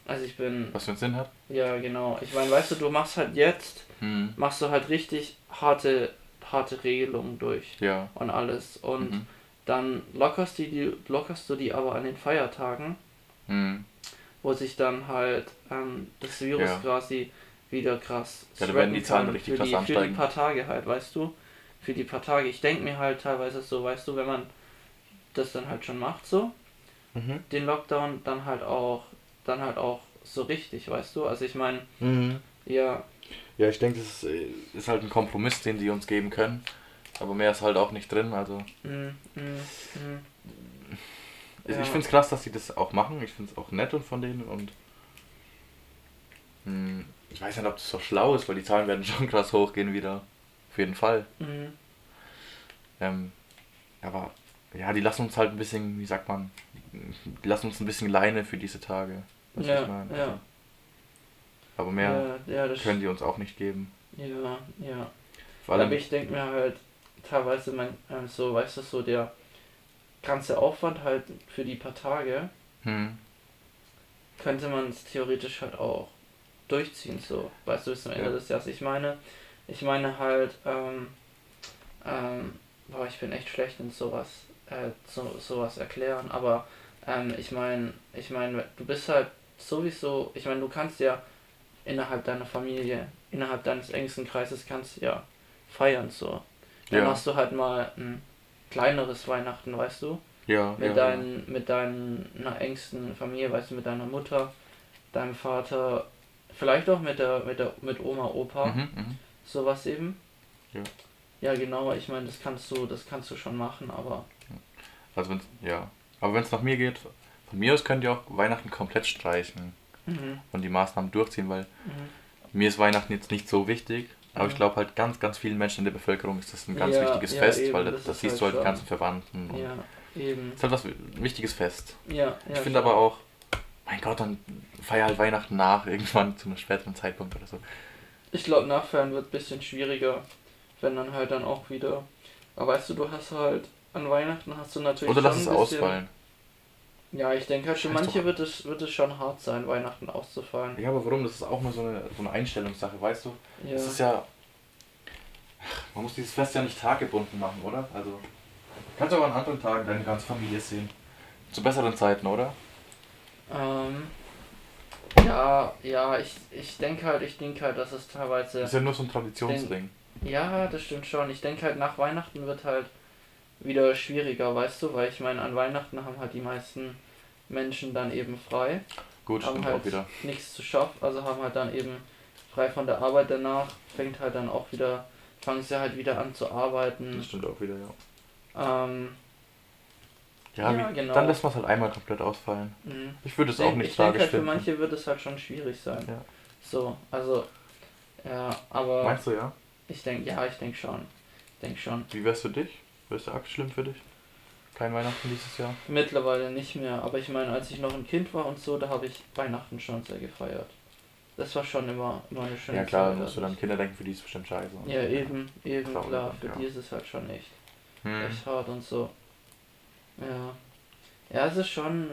Also ich bin, Was für einen Sinn hat? ja, genau. Ich meine, weißt du, du machst halt jetzt, Hm. machst du halt richtig harte, harte Regelungen durch Ja. und alles. Und Mhm. Dann lockerst, die, die, lockerst du die aber an den Feiertagen, Hm. wo sich dann halt ähm, das Virus Ja. quasi wieder krass Ja, da werden die Zahlen kann richtig für krass die, für die ansteigen. paar Tage halt, weißt du? Für die paar Tage. Ich denke mir halt teilweise so, weißt du, wenn man das dann halt schon macht so, Mhm. den Lockdown, dann halt auch, dann halt auch so richtig, weißt du? Also ich meine, Mhm. ja, Ja, ich denke, das ist, äh, ist halt ein Kompromiss, den die uns geben können. Aber mehr ist halt auch nicht drin. Also mm, mm, mm, ich Ja. finde es krass, dass sie das auch machen. Ich finde es auch nett und von denen und hm, ich weiß nicht, ob das so schlau ist, weil die Zahlen werden schon krass hochgehen wieder. Auf jeden Fall. mm, Ähm, aber ja, die lassen uns halt ein bisschen, wie sagt man, die lassen uns ein bisschen Leine für diese Tage. Ja, ich meine? ja, Also, aber mehr ja, ja, können die uns auch nicht geben. ja, ja. Vor Aber allem, ich denke mir halt teilweise mein, ähm, so, weißt du, so der ganze Aufwand halt für die paar Tage, hm, könnte man es theoretisch halt auch durchziehen, so, weißt du, bis zum Ende Ja. des Jahres. Ich meine, ich meine halt, ähm, ähm, boah, ich bin echt schlecht in sowas, äh, so, sowas erklären, aber ähm, ich meine, ich meine, du bist halt sowieso, ich meine, du kannst ja innerhalb deiner Familie, innerhalb deines engsten Kreises kannst du ja feiern, so. Dann Ja. machst du halt mal ein kleineres Weihnachten, weißt du? ja, mit ja, deinen, mit deiner engsten Familie, weißt du, mit deiner Mutter, deinem Vater, vielleicht auch mit der, mit der, mit Oma, Opa, Mhm, mhm. sowas eben. Ja. Ja, genau, ich meine, das kannst du, das kannst du schon machen, aber Also wenn's, ja. Aber wenn es nach mir geht, von mir aus könnt ihr auch Weihnachten komplett streichen mhm, und die Maßnahmen durchziehen, weil mhm. mir ist Weihnachten jetzt nicht so wichtig. Aber ich glaube halt ganz, ganz vielen Menschen in der Bevölkerung ist das ein ganz Ja, wichtiges ja, Fest, eben, weil das das, siehst halt du halt die ganzen Verwandten. und ja, eben. ist halt was ein wichtiges Fest. Ja, ja. ich finde aber auch, mein Gott, dann feier halt Weihnachten nach, irgendwann zu einem späteren Zeitpunkt oder so. Ich glaube, nachfeiern wird ein bisschen schwieriger, wenn dann halt dann auch wieder. Aber weißt du, du hast halt an Weihnachten hast du natürlich. Oder lass es ausfallen. Ja, ich denke halt für Scheiß manche doch. wird es, wird es schon hart sein, Weihnachten auszufallen. Ja, aber warum? Das ist auch nur so eine, so eine Einstellungssache, weißt du? Ja. Das ist ja. Man muss dieses Fest ja nicht tagebunden machen, oder? Also. Kannst du aber an anderen Tagen deine ganze Familie sehen. Zu besseren Zeiten, oder? Ähm, ja, ja, ich, ich denke halt, ich denke halt, dass es teilweise. Das ist ja nur so ein Traditionsding. Ja, das stimmt schon. Ich denke halt, nach Weihnachten wird halt wieder schwieriger, weißt du, weil ich meine, an Weihnachten haben halt die meisten Menschen dann eben frei, Gut, haben halt auch wieder. nichts zu schaffen, also haben halt dann eben frei von der Arbeit danach, fängt halt dann auch wieder, fangen sie halt wieder an zu arbeiten. Das stimmt auch wieder, ja. Ähm, Ja, Ja, wie, genau. dann lässt man es halt einmal komplett ausfallen. mh. Ich würde es auch nicht ich denke tragisch halt, für manche wird es halt schon schwierig sein. Ja. So, also, ja, aber Meinst du, ja? ich denke, ja, ich denke schon. Ich denke schon. Wie wär's für dich? Wäre es arg schlimm für dich? Kein Weihnachten dieses Jahr? Mittlerweile nicht mehr, aber ich meine, als ich noch ein Kind war und so, da habe ich Weihnachten schon sehr gefeiert. Das war schon immer, immer eine schöne ja klar, Zeit. musst du dann Kinder denken, für die ist es bestimmt scheiße. Ja, eben, eben, Traurig, klar. Für ja. die ist es halt schon echt, Hm. echt hart und so. Ja. Ja, es ist schon,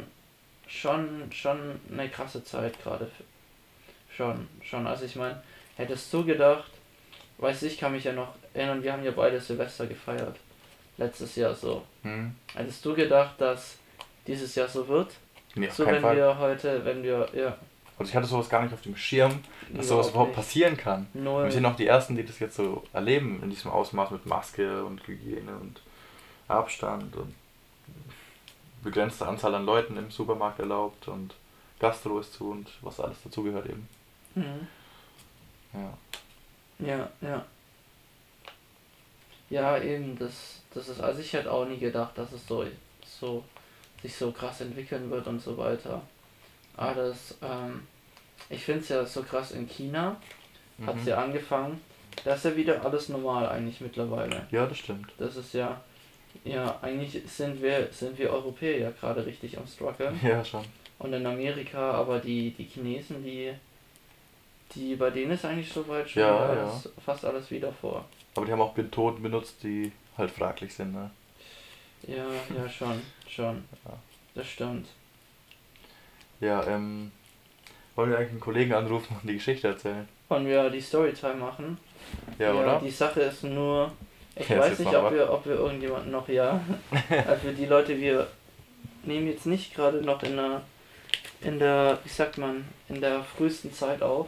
schon, schon eine krasse Zeit gerade. Schon, schon. Also ich meine, hättest du gedacht, weiß ich, kann mich ja noch erinnern, wir haben ja beide Silvester gefeiert. Letztes Jahr so. Hm. Hättest du gedacht, dass dieses Jahr so wird? Nee, so, wenn Fall. wir heute, wenn wir, ja. Also ich hatte sowas gar nicht auf dem Schirm, dass sowas überhaupt nicht. passieren kann. Null. Wir sind noch die Ersten, die das jetzt so erleben, in diesem Ausmaß mit Maske und Hygiene und Abstand und begrenzte Anzahl an Leuten im Supermarkt erlaubt und Gastro ist zu und was alles dazugehört eben. Mhm. Ja. Ja, ja. Ja, eben, das, das ist, also ich hätte auch nie gedacht, dass es so, so, sich so krass entwickeln wird und so weiter. Aber das, ähm, ich finde es ja so krass in China, hat es Mhm. ja angefangen, da ist ja wieder alles normal eigentlich mittlerweile. ja, das stimmt. Das ist ja, ja, eigentlich sind wir, sind wir Europäer ja gerade richtig am struggle. Ja, schon. Und in Amerika, aber die, die Chinesen, die, die, bei denen ist eigentlich soweit schon Ja, alles, fast alles wieder vor. Aber die haben auch Methoden benutzt, die halt fraglich sind, ne? Ja, ja, schon, schon. Ja. Das stimmt. Ja, ähm. Wollen wir eigentlich einen Kollegen anrufen und die Geschichte erzählen? Wollen wir die Storytime machen? Ja, oder? Die Sache ist nur, ich ist weiß nicht, ob wir, ob wir irgendjemanden noch, ja. Für die Leute, wir nehmen jetzt nicht gerade noch in der, in der, wie sagt man, in der frühesten Zeit auf.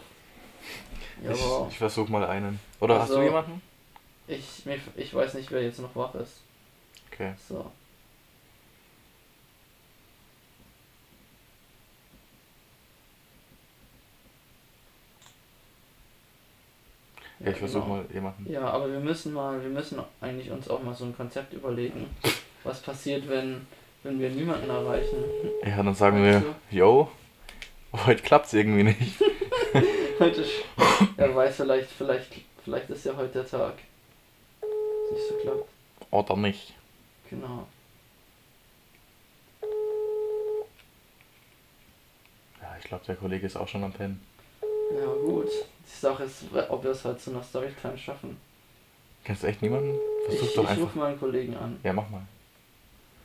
Ja, ich ich versuche mal einen. Oder hast du Also- jemanden? Ich, ich weiß nicht, wer jetzt noch wach ist. Okay. So. Ja, ich versuche genau. mal jemanden. Ja, aber wir müssen mal, wir müssen eigentlich uns auch mal so ein Konzept überlegen, was passiert, wenn, wenn wir niemanden erreichen. Ja, dann sagen Meinst wir, yo, heute klappt's irgendwie nicht. Heute, wer weiß, vielleicht, vielleicht, vielleicht ist ja heute der Tag. Klappt. Oder nicht. Genau. Ja, ich glaube, der Kollege ist auch schon am Pennen. Ja gut. Die Sache ist, ob wir es halt zu einer Storytime schaffen. Kennst du echt niemanden? Versuch ich doch ich einfach. rufe mal einen Kollegen an. Ja, mach mal.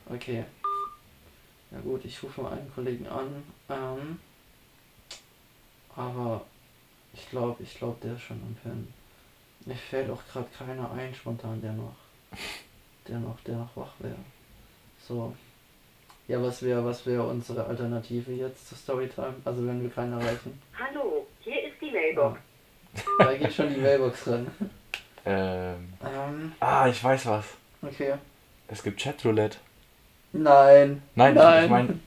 Okay. Ja gut, ich rufe mal einen Kollegen an. Ähm, aber ich glaube, ich glaube, der ist schon am Pennen. Mir fällt auch gerade keiner ein spontan, der noch, der noch, der noch wach wäre. So. Ja, was wäre, was wäre unsere Alternative jetzt zur Storytime? Also wenn wir keinen erreichen. Hallo, hier ist die Mailbox. Da geht schon die Mailbox ran. Ähm. Ähm, Ah, ich weiß was. okay. Es gibt Chatroulette. Nein. Nein, Nein. ich meine.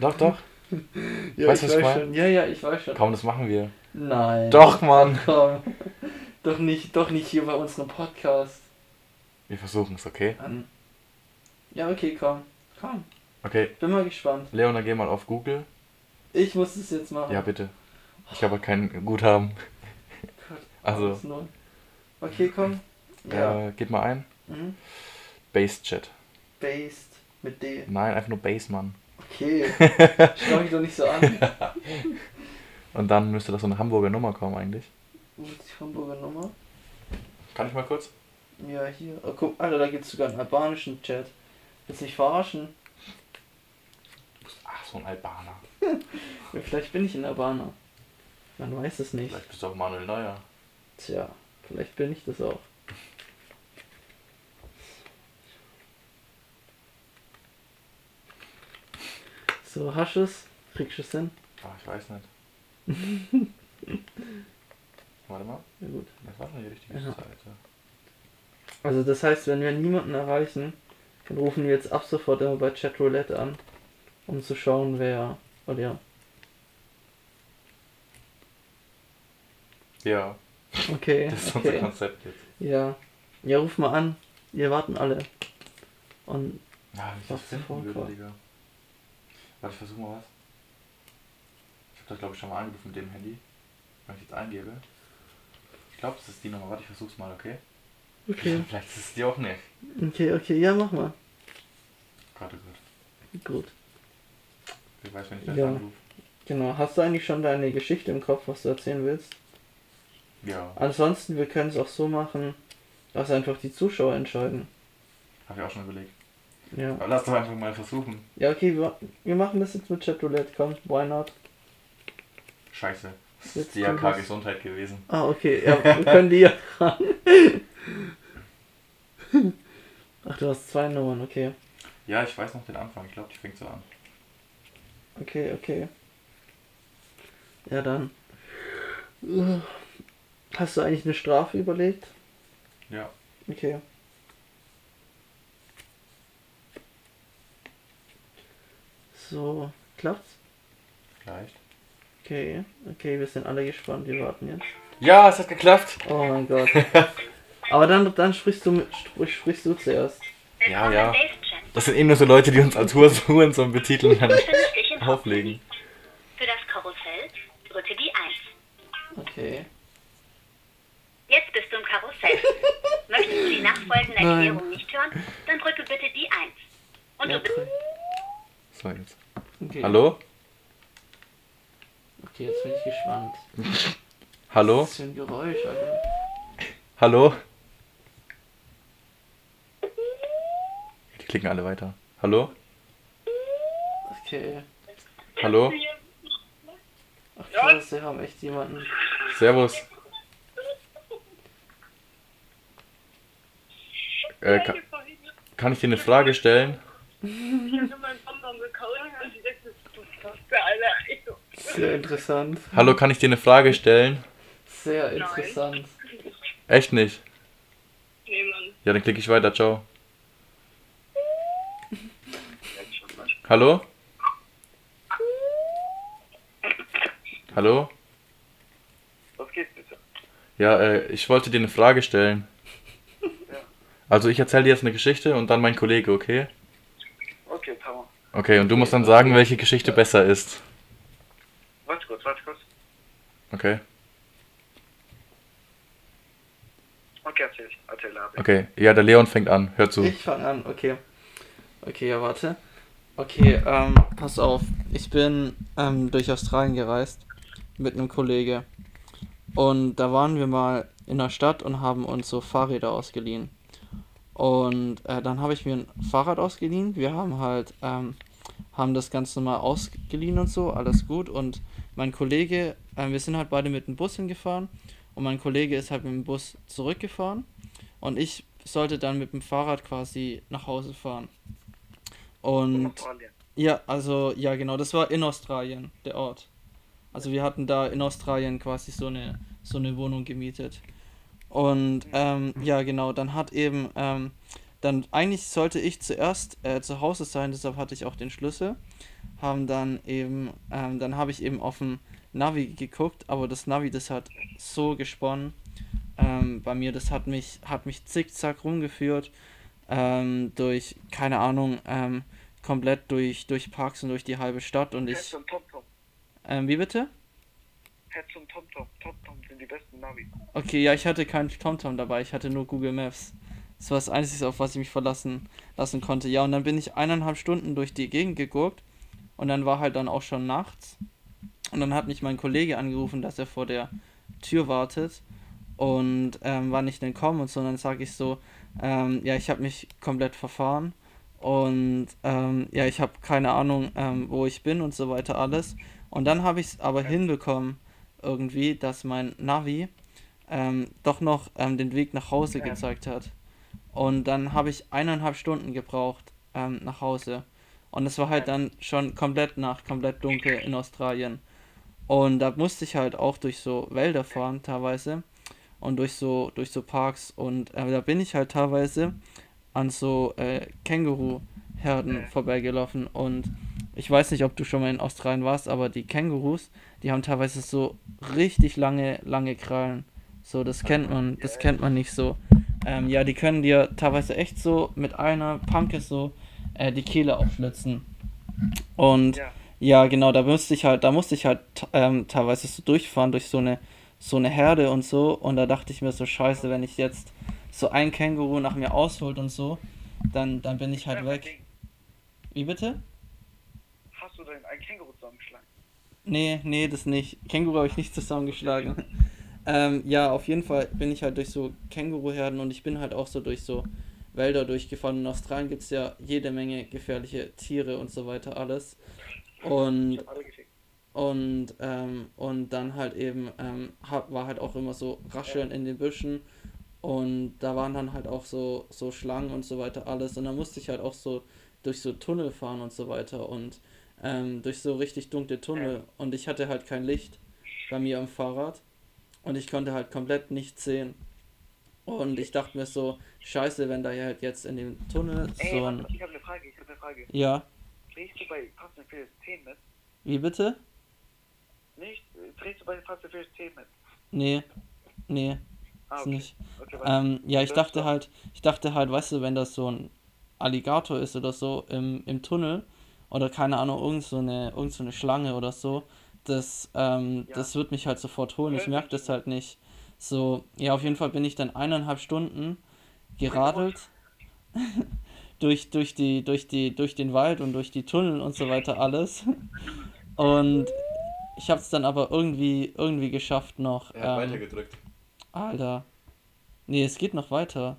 Doch, doch. Ja, Weißt ich du, was ich weiß mein? schon. Ja, ja, ich weiß schon. Komm, das machen wir. Nein. Doch, Mann. Komm. Doch nicht, doch nicht hier bei unserem Podcast. Wir versuchen es, okay? An. Ja, okay, komm. Komm. Okay, Bin mal gespannt. Leona, geh mal auf Google. Ich muss es jetzt machen. Ja, bitte. Ich habe kein Guthaben. Gott, Also. Okay, komm. Ja. äh, gib mal ein. Mhm. Basechat. Based mit D. Nein, einfach nur Basemann. Okay. Schau mich doch nicht so an. Und dann müsste das so eine Hamburger Nummer kommen eigentlich. Wo ist die Hamburger Nummer? Kann ich mal kurz? Ja, hier. Oh, guck, Alter, da gibt's sogar einen albanischen Chat. Willst du mich verarschen? Ach, so ein Albaner. Vielleicht bin ich ein Albaner. Man weiß es nicht. Vielleicht bist du auch Manuel Neuer. Tja, vielleicht bin ich das auch. So, hast du es? Kriegst du es hin? Ah, ich weiß nicht. Warte mal. Ja gut. Das war schon die richtige Ja. Seite. Also das heißt, wenn wir niemanden erreichen, dann rufen wir jetzt ab sofort immer bei Chatroulette an, um zu schauen, wer... Oder ja. Ja, Okay, das ist unser okay. Konzept jetzt. Ja. Ja, ruf mal an. Wir warten alle. Und Ja, Was das finden würde, Digga. Warte, ich versuche mal was. Ich habe das glaube ich schon mal angerufen mit dem Handy. Wenn ich jetzt eingebe. Ich glaube, das ist die Nummer. Warte, ich versuch's mal, okay? Okay. Vielleicht ist es die auch nicht. Okay, okay, ja, mach mal. Gott, oh Gott. Gut. Ich weiß, wenn ich das Ja. anrufe. Genau. Hast du eigentlich schon deine Geschichte im Kopf, was du erzählen willst? Ja, Ansonsten, wir können es auch so machen, dass einfach die Zuschauer entscheiden. habe ich auch schon überlegt. Ja. Aber lass doch einfach mal versuchen. Ja, okay, wir, wir machen das jetzt mit Chatroulette, komm, why not? Scheiße. Das Jetzt ist die AK. Gesundheit gewesen. Ah, okay, ja, wir können die ja ran. Ach, du hast zwei Nummern, okay. Ja, ich weiß noch den Anfang. Ich glaube, die fängt so an. Okay, okay. Ja, dann. Hast du eigentlich eine Strafe überlegt? Ja. Okay. So, klappt's? Vielleicht. Okay, okay, wir sind alle gespannt, wir warten jetzt. Ja, es hat geklappt. Oh mein Gott. Aber dann, dann sprichst du sprichst du zuerst. Ja, ja. Das sind eh nur so Leute, die uns als Hurensohn betiteln und dann auflegen. Für das Karussell drücke die 1. Okay. Jetzt bist du im Karussell. Möchtest du die nachfolgende Nein. Erklärung nicht hören, dann drücke bitte die 1. Und Ja, du bist. So, jetzt. okay. Hallo? Okay, jetzt bin ich gespannt. Hallo? Was ist für ein Geräusch, Alter? Hallo? Klicken alle weiter. Hallo? Okay. Hallo? Ach krass, wir haben echt jemanden. Servus. Äh, kann, kann ich dir eine Frage stellen? Sehr interessant. Hallo, kann ich dir eine Frage stellen? Sehr interessant. Echt nicht? nee, Mann. Ja, dann klicke ich weiter. Ciao. Hallo? Hallo? Was geht bitte? Ja, äh, ich wollte dir eine Frage stellen. Also ich erzähle dir jetzt eine Geschichte und dann mein Kollege, okay? Okay, tamam. Okay, und du musst dann sagen, welche Geschichte besser ist. Warte kurz, warte kurz. Okay? Okay, erzähl. Erzähl, Abi. Okay. Ja, der Leon fängt an. Hör zu. Ich fange an, okay. Okay, ja, warte. Okay, ähm, pass auf. Ich bin ähm, durch Australien gereist mit einem Kollege. Und da waren wir mal in der Stadt und haben uns so Fahrräder ausgeliehen. Und äh, dann habe ich mir ein Fahrrad ausgeliehen. Wir haben halt, ähm, haben das ganz normal ausgeliehen und so, alles gut. Und mein Kollege, äh, wir sind halt beide mit dem Bus hingefahren. Und mein Kollege ist halt mit dem Bus zurückgefahren. Und ich sollte dann mit dem Fahrrad quasi nach Hause fahren. Und Australien. ja, also, ja, genau, das war in Australien, der Ort. Also wir hatten da in Australien quasi so eine, so eine Wohnung gemietet. Und ähm, ja, genau, dann hat eben, ähm, dann eigentlich sollte ich zuerst äh, zu Hause sein, deshalb hatte ich auch den Schlüssel. Haben dann eben, ähm, dann habe ich eben auf dem Navi geguckt, aber das Navi, das hat so gesponnen. Ähm, bei mir, das hat mich, hat mich zickzack rumgeführt, ähm, durch, keine Ahnung, ähm, komplett durch, durch Parks und durch die halbe Stadt und ich, Hetz und TomTom. ähm, wie bitte? Hetz und TomTom. TomTom sind die besten Navi. Okay, ja, ich hatte keinen TomTom dabei, ich hatte nur Google Maps. Das war das Einzige, auf was ich mich verlassen lassen konnte. Ja, und dann bin ich eineinhalb Stunden durch die Gegend geguckt und dann war halt dann auch schon nachts. Und dann hat mich mein Kollege angerufen, dass er vor der Tür wartet und ähm, wann ich denn komme und so. Und dann sage ich so, ähm, ja, ich habe mich komplett verfahren und ähm, ja, ich habe keine Ahnung, ähm, wo ich bin und so weiter alles. Und dann habe ich es aber hinbekommen, irgendwie, dass mein Navi ähm, doch noch ähm, den Weg nach Hause Ja. gezeigt hat. Und dann habe ich eineinhalb Stunden gebraucht ähm, nach Hause. Und es war halt dann schon komplett Nacht, komplett dunkel in Australien. Und da musste ich halt auch durch so Wälder fahren teilweise und durch so durch so Parks und äh, da bin ich halt teilweise an so äh, Känguru-Herden vorbeigelaufen und ich weiß nicht, ob du schon mal in Australien warst, aber die Kängurus, die haben teilweise so richtig lange, lange Krallen. So, das kennt man, das kennt man nicht so. Ähm, ja, die können dir teilweise echt so mit einer Panke so äh, die Kehle aufschlitzen. Und Ja. ja, genau, da musste ich halt, da musste ich halt ähm, teilweise so durchfahren durch so eine so eine Herde und so und da dachte ich mir so scheiße, wenn ich jetzt so ein Känguru nach mir ausholt und so, dann dann bin ich halt Ja, weg. Wie bitte? Hast du denn ein Känguru zusammengeschlagen? Nee, nee, das nicht. Känguru habe ich nicht zusammengeschlagen. ähm, ja, auf jeden Fall bin ich halt durch so Känguruherden und ich bin halt auch so durch so Wälder durchgefahren. In Australien gibt es ja jede Menge gefährliche Tiere und so weiter alles. Und und ähm, und dann halt eben ähm, war halt auch immer so Rascheln in den Büschen. Und da waren dann halt auch so so Schlangen und so weiter alles. Und dann musste ich halt auch so durch so Tunnel fahren und so weiter. Und ähm, durch so richtig dunkle Tunnel. Und ich hatte halt kein Licht bei mir am Fahrrad. Und ich konnte halt komplett nichts sehen. Und ich dachte mir so scheiße wenn da halt jetzt in dem Tunnel Ey, so ein ich habe eine Frage, ich habe eine Frage. ja. Drehst du bei Fast and Furious 10 mit? wie bitte Nicht? Drehst du bei Fast and Furious 10 mit? nee nee Ah, ist okay. nicht Okay. Ähm, ja, ich dachte halt, ich dachte halt, weißt du, wenn das so ein Alligator ist oder so im, im Tunnel oder keine Ahnung, irgend so eine, irgend so eine Schlange oder so, das, ähm, Ja. das wird mich halt sofort holen. Ich merke das halt nicht. So, ja, auf jeden Fall bin ich dann eineinhalb Stunden geradelt durch, durch die, durch die, durch den Wald und durch die Tunnel und so weiter alles. Und ich habe es dann aber irgendwie, irgendwie geschafft noch. Er hat ähm, weitergedrückt. Alter. Nee, es geht noch weiter.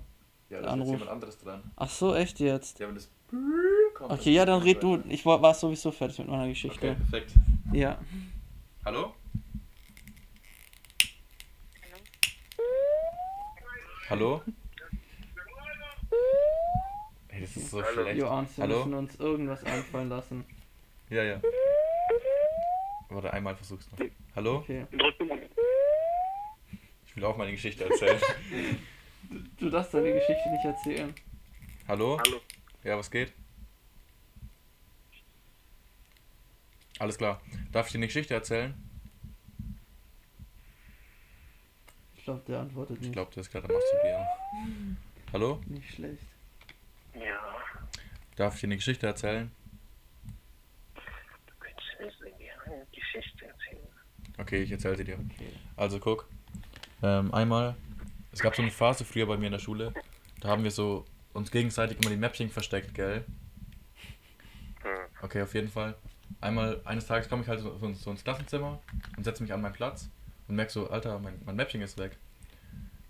Ja, da ist jemand anderes dran. Ach so, echt jetzt? Ja, wenn das kommt, Okay, ja, dann red du. Ich war, war sowieso fertig mit meiner Geschichte. Okay, perfekt. Ja. Hallo? Hallo? Ey, das ist so schlecht. Johannes, wir Hallo? müssen uns irgendwas einfallen lassen. Ja, ja. Warte, einmal versuch's noch. Hallo? Okay. Ich will auch meine Geschichte erzählen. Du darfst deine Geschichte nicht erzählen. Hallo? Hallo. Ja, was geht? Alles klar. Darf ich dir eine Geschichte erzählen? Ich glaube, der antwortet Ich nicht. glaube, der ist gerade am Masturbieren. Hallo? Nicht schlecht. Ja. Darf ich dir eine Geschichte erzählen? Du könntest mir gerne eine Geschichte erzählen. Okay, ich erzähle sie dir. Okay. Also guck, ähm, einmal, es gab so eine Phase früher bei mir in der Schule, da haben wir so uns gegenseitig immer die Mäppchen versteckt, gell? Okay, auf jeden Fall. Einmal, eines Tages komme ich halt so, so ins Klassenzimmer und setze mich an meinen Platz und merke so, Alter, mein, mein Mäppchen ist weg.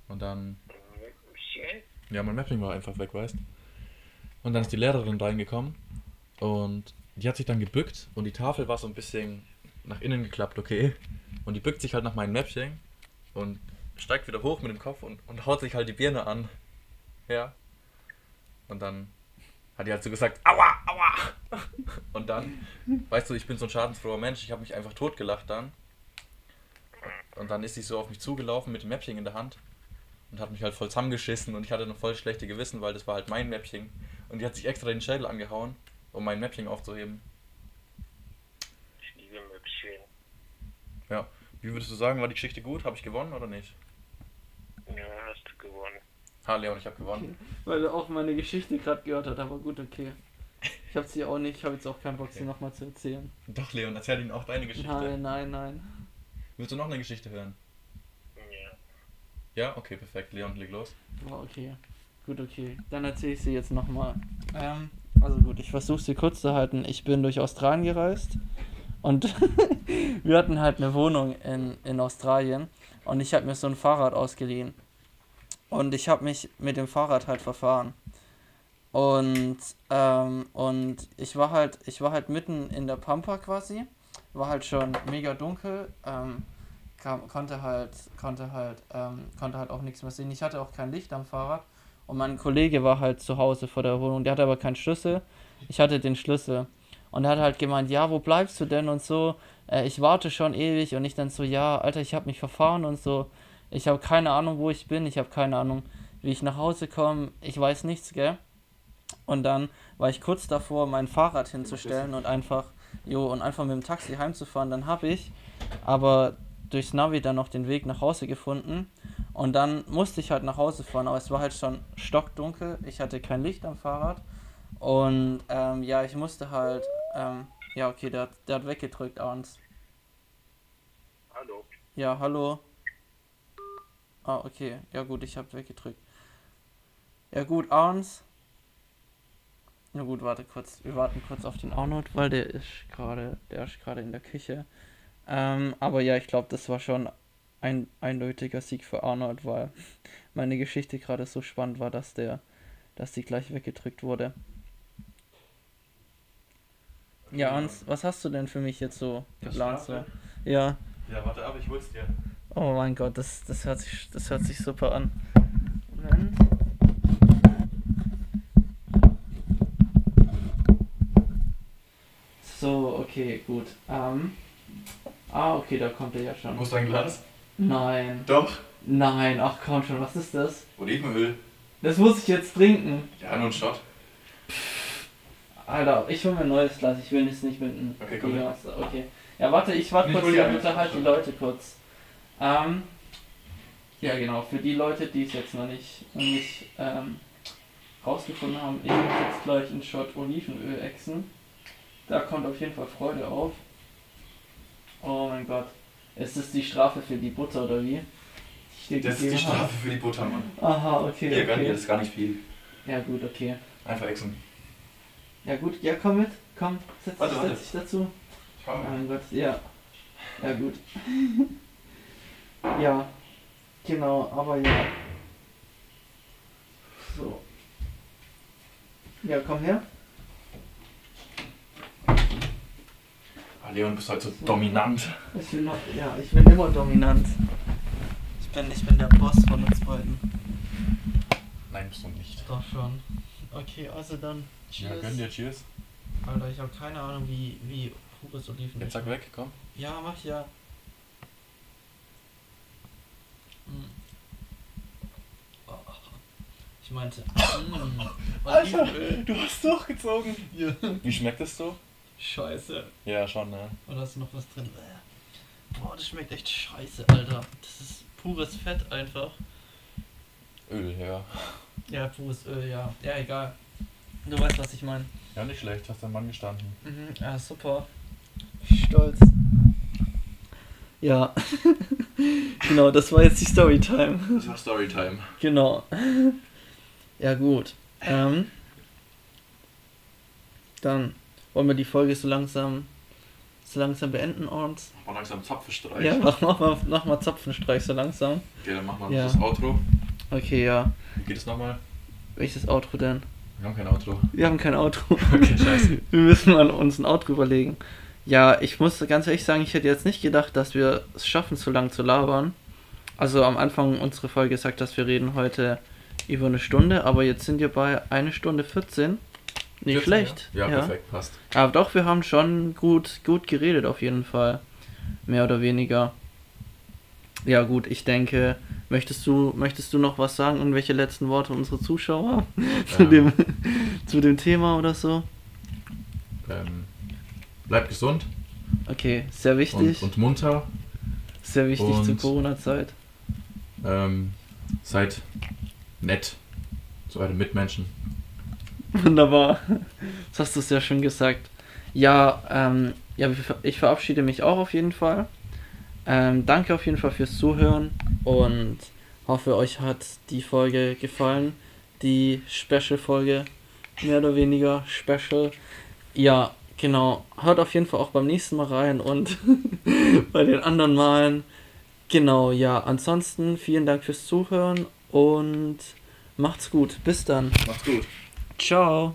Und dann, ja, mein Mäppchen war einfach weg, weißt Und dann ist die Lehrerin reingekommen und die hat sich dann gebückt und die Tafel war so ein bisschen nach innen geklappt, okay? Und die bückt sich halt nach meinem Mäppchen und steigt wieder hoch mit dem Kopf und, und haut sich halt die Birne an. Ja. Und dann hat die halt so gesagt, aua, aua. Und dann, weißt du, ich bin so ein schadensfroher Mensch, ich habe mich einfach totgelacht dann. Und dann ist sie so auf mich zugelaufen mit dem Mäppchen in der Hand und hat mich halt voll zusammengeschissen und ich hatte noch voll schlechte Gewissen, weil das war halt mein Mäppchen. Und die hat sich extra den Schädel angehauen, um mein Mäppchen aufzuheben. Ja. Wie würdest du sagen, war die Geschichte gut? Habe ich gewonnen oder nicht? Ja, gewonnen. Ha, Leon, ich habe gewonnen. Weil er auch meine Geschichte gerade gehört hat, aber gut, okay. Ich habe sie auch nicht, ich habe jetzt auch keinen Bock, sie nochmal zu erzählen. Doch, Leon, erzähl ihnen auch deine Geschichte. Nein, nein, nein. Willst du noch eine Geschichte hören? Ja. Ja, okay, perfekt. Leon, leg los. Oh, okay. Gut, okay. Dann erzähle ich sie jetzt nochmal. Ähm, also gut, ich versuche sie kurz zu halten. Ich bin durch Australien gereist und wir hatten halt eine Wohnung in, in Australien und ich habe mir so ein Fahrrad ausgeliehen. Und ich habe mich mit dem Fahrrad halt verfahren. Und, ähm, und ich war halt, ich war halt mitten in der Pampa quasi. War halt schon mega dunkel. Ähm, kam, konnte halt, konnte halt, ähm, konnte halt auch nichts mehr sehen. Ich hatte auch kein Licht am Fahrrad. Und mein Kollege war halt zu Hause vor der Wohnung. Der hatte aber keinen Schlüssel. Ich hatte den Schlüssel. Und er hat halt gemeint, ja, wo bleibst du denn und so. Äh, ich warte schon ewig. Und ich dann so, ja, Alter, ich habe mich verfahren und so. Ich habe keine Ahnung, wo ich bin. Ich habe keine Ahnung, wie ich nach Hause komme. Ich weiß nichts, gell? Und dann war ich kurz davor, mein Fahrrad hinzustellen und einfach, jo, und einfach mit dem Taxi heimzufahren. Dann habe ich aber durchs Navi dann noch den Weg nach Hause gefunden. Und dann musste ich halt nach Hause fahren, aber es war halt schon stockdunkel. Ich hatte kein Licht am Fahrrad. Und ähm, ja, ich musste halt, ähm, ja, okay, der, hat- der hat weggedrückt abends. Hallo. Ja, hallo. Ah, okay. Ja gut, ich hab weggedrückt. Ja gut, Arns. Na gut, warte kurz. Wir warten kurz auf den Arnold, weil der ist gerade, der ist gerade in der Küche. Ähm, aber ja, ich glaube, das war schon ein eindeutiger Sieg für Arnold, weil meine Geschichte gerade so spannend war, dass der, dass die gleich weggedrückt wurde. Ja, Arns, was hast du denn für mich jetzt so geplant? So? Ja. Ja, warte ab, ich hol's dir. Oh mein Gott, das, das, hört sich, das hört sich super an. Moment. So, okay, gut. Ähm. Ah, okay, da kommt er ja schon. Musst du ein Glas? Nein. Doch. Nein, ach komm schon, was ist das? Olivenöl. Das muss ich jetzt trinken. Ja, nur ein Shot. Alter, ich hol mir ein neues Glas, ich will das nicht mit einem Okay, komm aus- Okay. Ja, warte, ich warte Ich kurz und unterhalte die Leute kurz. Ähm, ja genau, für die Leute, die es jetzt noch nicht, nicht ähm, rausgefunden haben, ich muss jetzt gleich einen Shot Olivenöl exen. Da kommt auf jeden Fall Freude auf. Oh mein Gott. Ist das die Strafe für die Butter oder wie? Ich Das ist die habe? Strafe für die Butter, Mann. Aha, okay. Hier, gönn dir, okay. das ist gar nicht viel. Ja gut, okay. Einfach exen. Ja gut, ja komm mit, komm, setz, Warte, warte. setz dich dazu. Ich Oh komm. mein Gott, ja. Ja gut. ja, genau, aber ja. So. Ja, komm her. Ah, Leon, du bist halt so dominant. Ich bin noch, ja, ich bin immer dominant. Ich bin, ich bin der Boss von uns beiden. Nein, bist du nicht. Doch schon. Okay, also dann. Ja, gönn dir, cheers. Alter, ich habe keine Ahnung, wie, wie pures Oliven. Jetzt sag weg, komm. Ja, mach ja. Hm. Oh. Ich meinte. mm, Olivenöl. du hast durchgezogen. Ja. Wie schmeckt es so? Scheiße. Ja, schon, ne? Oder hast du noch was drin? Äh. Boah, das schmeckt echt scheiße, Alter. Das ist pures Fett einfach. Öl, ja. Ja, pures Öl, ja. Ja, egal. Du weißt, was ich meine. Ja, nicht schlecht, hast dein Mann gestanden. Mhm, ja, super. Stolz. Ja. genau, das war jetzt die Storytime. Das war Storytime. Genau. Ja, gut. Ähm, dann wollen wir die Folge so langsam, so langsam beenden, Orns. Mach mal langsam Zapfenstreich. Ja, mach, mach, mal, mach mal Zapfenstreich so langsam. Okay, dann machen wir Ja. das Outro. Okay, ja. Wie geht es nochmal? Welches Outro denn? Wir haben kein Outro. Wir haben kein Outro. Okay, scheiße. Wir müssen mal uns ein Outro überlegen. Ja, ich muss ganz ehrlich sagen, ich hätte jetzt nicht gedacht, dass wir es schaffen, so lang zu labern. Also am Anfang unserer Folge gesagt, dass wir reden heute über eine Stunde, aber jetzt sind wir bei eine Stunde 14. Nicht 14, schlecht. Ja, ja perfekt, passt. Aber doch, wir haben schon gut, gut geredet auf jeden Fall. Mehr oder weniger. Ja gut, ich denke, möchtest du, möchtest du noch was sagen? Irgendwelche letzten Worte unsere Zuschauer zu, Ähm. dem, zu dem Thema oder so? Ähm, bleibt gesund Okay, sehr wichtig. und, und munter. sehr wichtig zur und- Corona-Zeit. Ähm, seid nett zu euren Mitmenschen. Wunderbar. Das hast du sehr schön gesagt. Ja, ähm, ja, ich verabschiede mich auch auf jeden Fall. Ähm, danke auf jeden Fall fürs Zuhören und hoffe, euch hat die Folge gefallen. Die Special-Folge, mehr oder weniger Special. Ja, genau. Hört auf jeden Fall auch beim nächsten Mal rein und bei den anderen Malen. Genau, ja. Ansonsten vielen Dank fürs Zuhören und macht's gut. Bis dann. Macht's gut. Ciao.